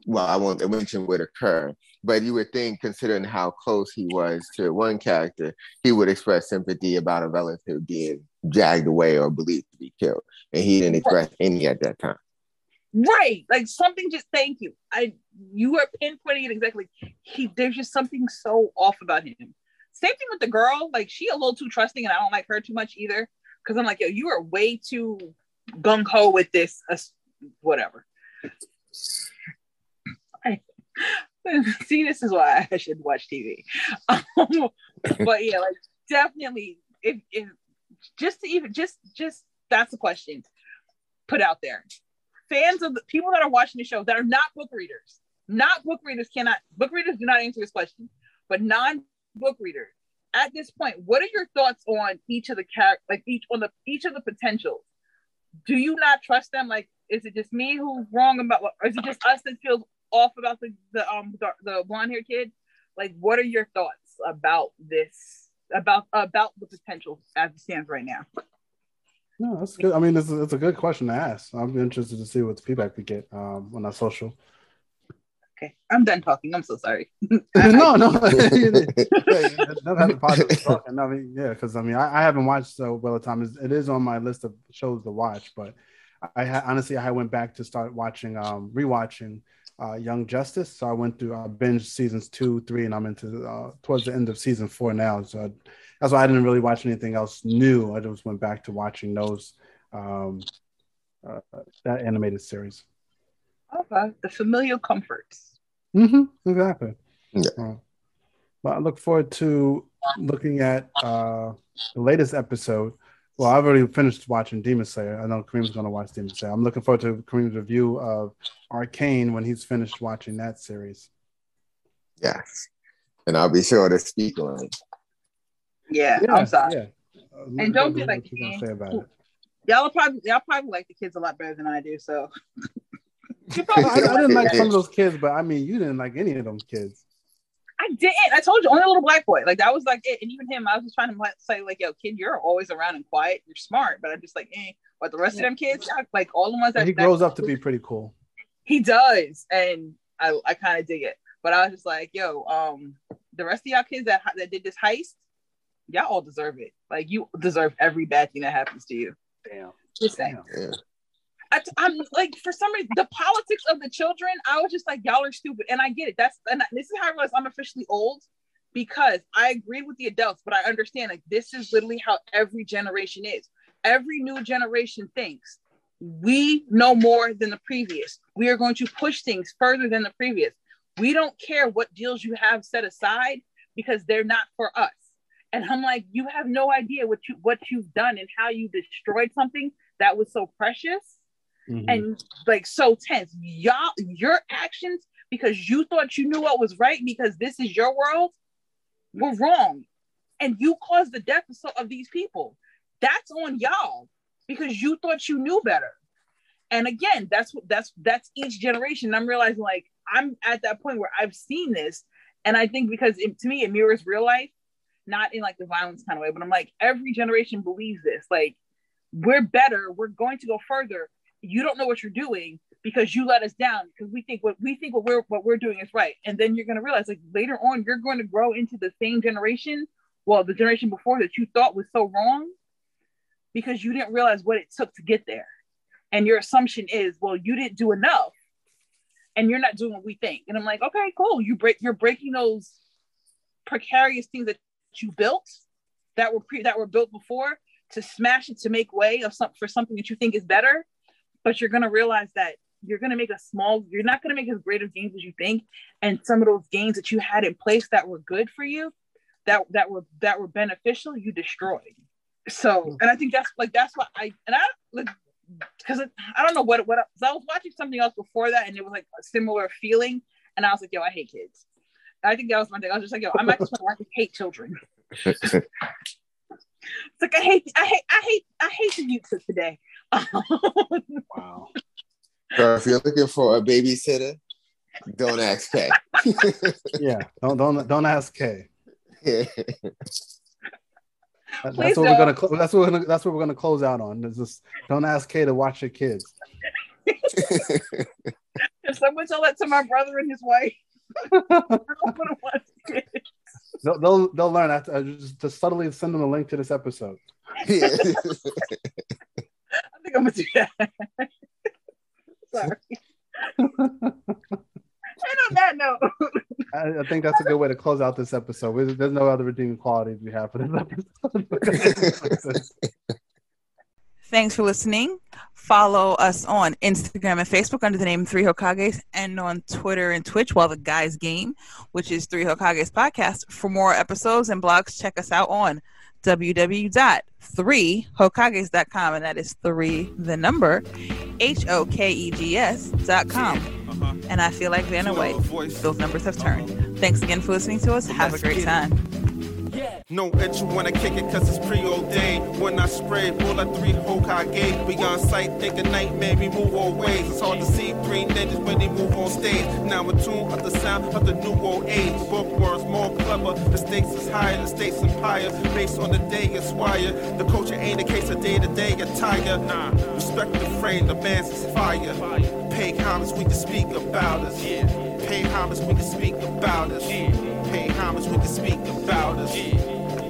A: Well, I won't mention what occurred, but you would think, considering how close he was to one character, he would express sympathy about a relative being dragged away or believed to be killed and he didn't express any at that time.
C: Right, like something. Just thank you. I you are pinpointing it exactly. He there's just something so off about him. Same thing with the girl. Like she a little too trusting, and I don't like her too much either. Because I'm like, yo, you are way too gung ho with this. Uh, whatever. I, see, this is why I should watch TV. Um, but yeah, like definitely, if, if just to even just just that's the question put out there. Fans of the people that are watching the show that are not book readers, not book readers cannot book readers do not answer this question, but non-book readers. At this point, what are your thoughts on each of the character, like each on the each of the potentials? Do you not trust them? Like, is it just me who's wrong about what, or is it just us that feels off about the the um the, the blonde haired kid? Like, what are your thoughts? about this about about the potential as it stands right now.
B: No, that's good. I mean, it's a, it's a good question to ask. I'm interested to see what feedback we get um, on our social.
C: Okay, I'm done talking. I'm so sorry.
B: no, no, not having positive talking. I mean, yeah, because I mean, I, I, haven't watched so well time. It is on my list of shows to watch, but I ha- honestly I went back to start watching, um, rewatching uh, Young Justice. So I went through uh, binge seasons two, three, and I'm into uh, towards the end of season four now. So I, that's why I didn't really watch anything else new. I just went back to watching those um, uh, that animated series.
C: Okay, the familiar comforts.
B: Mm-hmm, exactly.
A: Yeah.
B: Uh, well, I look forward to looking at uh, the latest episode. Well, I've already finished watching Demon Slayer. I know Kareem's going to watch Demon Slayer. I'm looking forward to Kareem's review of Arcane when he's finished watching that series.
A: Yes. And I'll be sure to speak on it.
C: Yeah, yeah I'm sorry. Yeah. And don't be like, say about it. y'all probably y'all probably like the kids a lot better than I do. So
B: I, I, didn't like some of those kids, but I mean, you didn't like any of them kids.
C: I didn't. I told you, only a little black boy. Like that was like it. And even him, I was just trying to say, like, yo, kid, you're always around and quiet. You're smart, but I'm just like, eh. But the rest yeah. of them kids, like all the ones that
B: he grows up to be pretty cool.
C: He does, and I, I kind of dig it. But I was just like, yo, um, the rest of y'all kids that that did this heist, y'all all deserve it. Like you deserve every bad thing that happens to you.
B: Damn.
C: Just saying. Yeah. I, am like, for some reason, the politics of the children, I was just like, y'all are stupid. And I get it. That's, and this is how I realize I'm officially old because I agree with the adults, but I understand like this is literally how every generation is. Every new generation thinks we know more than the previous. We are going to push things further than the previous. We don't care what deals you have set aside because they're not for us. And I'm like, you have no idea what you what you've done and how you destroyed something that was so precious mm-hmm. and like so tense. Y'all, your actions because you thought you knew what was right because this is your world were wrong, and you caused the death of, these people. That's on y'all because you thought you knew better. And again, that's what that's that's each generation. I'm realizing like I'm at that point where I've seen this, and I think because it, to me it mirrors real life, not in like the violence kind of way, but I'm like every generation believes this. Like we're better, we're going to go further, you don't know what you're doing because you let us down because we think what we think what we're what we're doing is right. And then you're going to realize like later on you're going to grow into the same generation well the generation before that you thought was so wrong because you didn't realize what it took to get there. And your assumption is well you didn't do enough and you're not doing what we think. And i'm like okay cool. You break you're breaking those precarious things that you built that were pre that were built before to smash it to make way of some for something that you think is better but you're going to realize that you're going to make a small you're not going to make as great of gains as you think. And some of those gains that you had in place that were good for you that that were that were beneficial you destroyed. So hmm. and i think that's like that's what i and i like because i don't know what what I was watching something else before that and it was like a similar feeling. And i was like yo i hate kids. I think that was my thing. I was just like yo i'm actually to hate children. It's like i hate i hate i hate i hate the youth of today
B: wow.
A: So if you're looking for a babysitter, don't ask K.
B: yeah, don't don't don't ask K.
A: Yeah.
B: That, that's what don't. we're gonna. That's what we're gonna. That's what we're gonna close out on. Is just don't ask K to watch your kids.
C: if someone tell that to my brother and his wife,
B: they'll, they'll they'll learn. After, uh, just, just subtly send them a link to this episode.
C: Yeah think I'm gonna do that. Sorry. and on that note,
B: I, I, think that's a good way to close out this episode. There's no other redeeming qualities we have for this episode.
C: Thanks for listening. Follow us on Instagram and Facebook under the name Three Hokages and on Twitter and Twitch while the guys game, which is Three Hokages Podcast. For more episodes and blogs, check us out on www.3hokages.com, and that is three, the number, H O K E G S.com. Uh-huh. And I feel like Vanna White. Those numbers have turned. Thanks again for listening to us. Have a great time.
D: No entry when I kick it cause it's preordained. When I spray, bullet three Hokage. Beyond sight, think a nightmare, we move all ways. It's hard to see three ninjas when they move on stage. Now in tune of the sound of the new old age. Bookworms more clever, the stakes is higher, the stakes empire. Based on the day it's wired. The culture ain't a case of day to day attire. Nah, respect the frame, the man's is fire. Pay homage we can speak about us. Pay homage we can speak about us. Pay homage when you speak about us.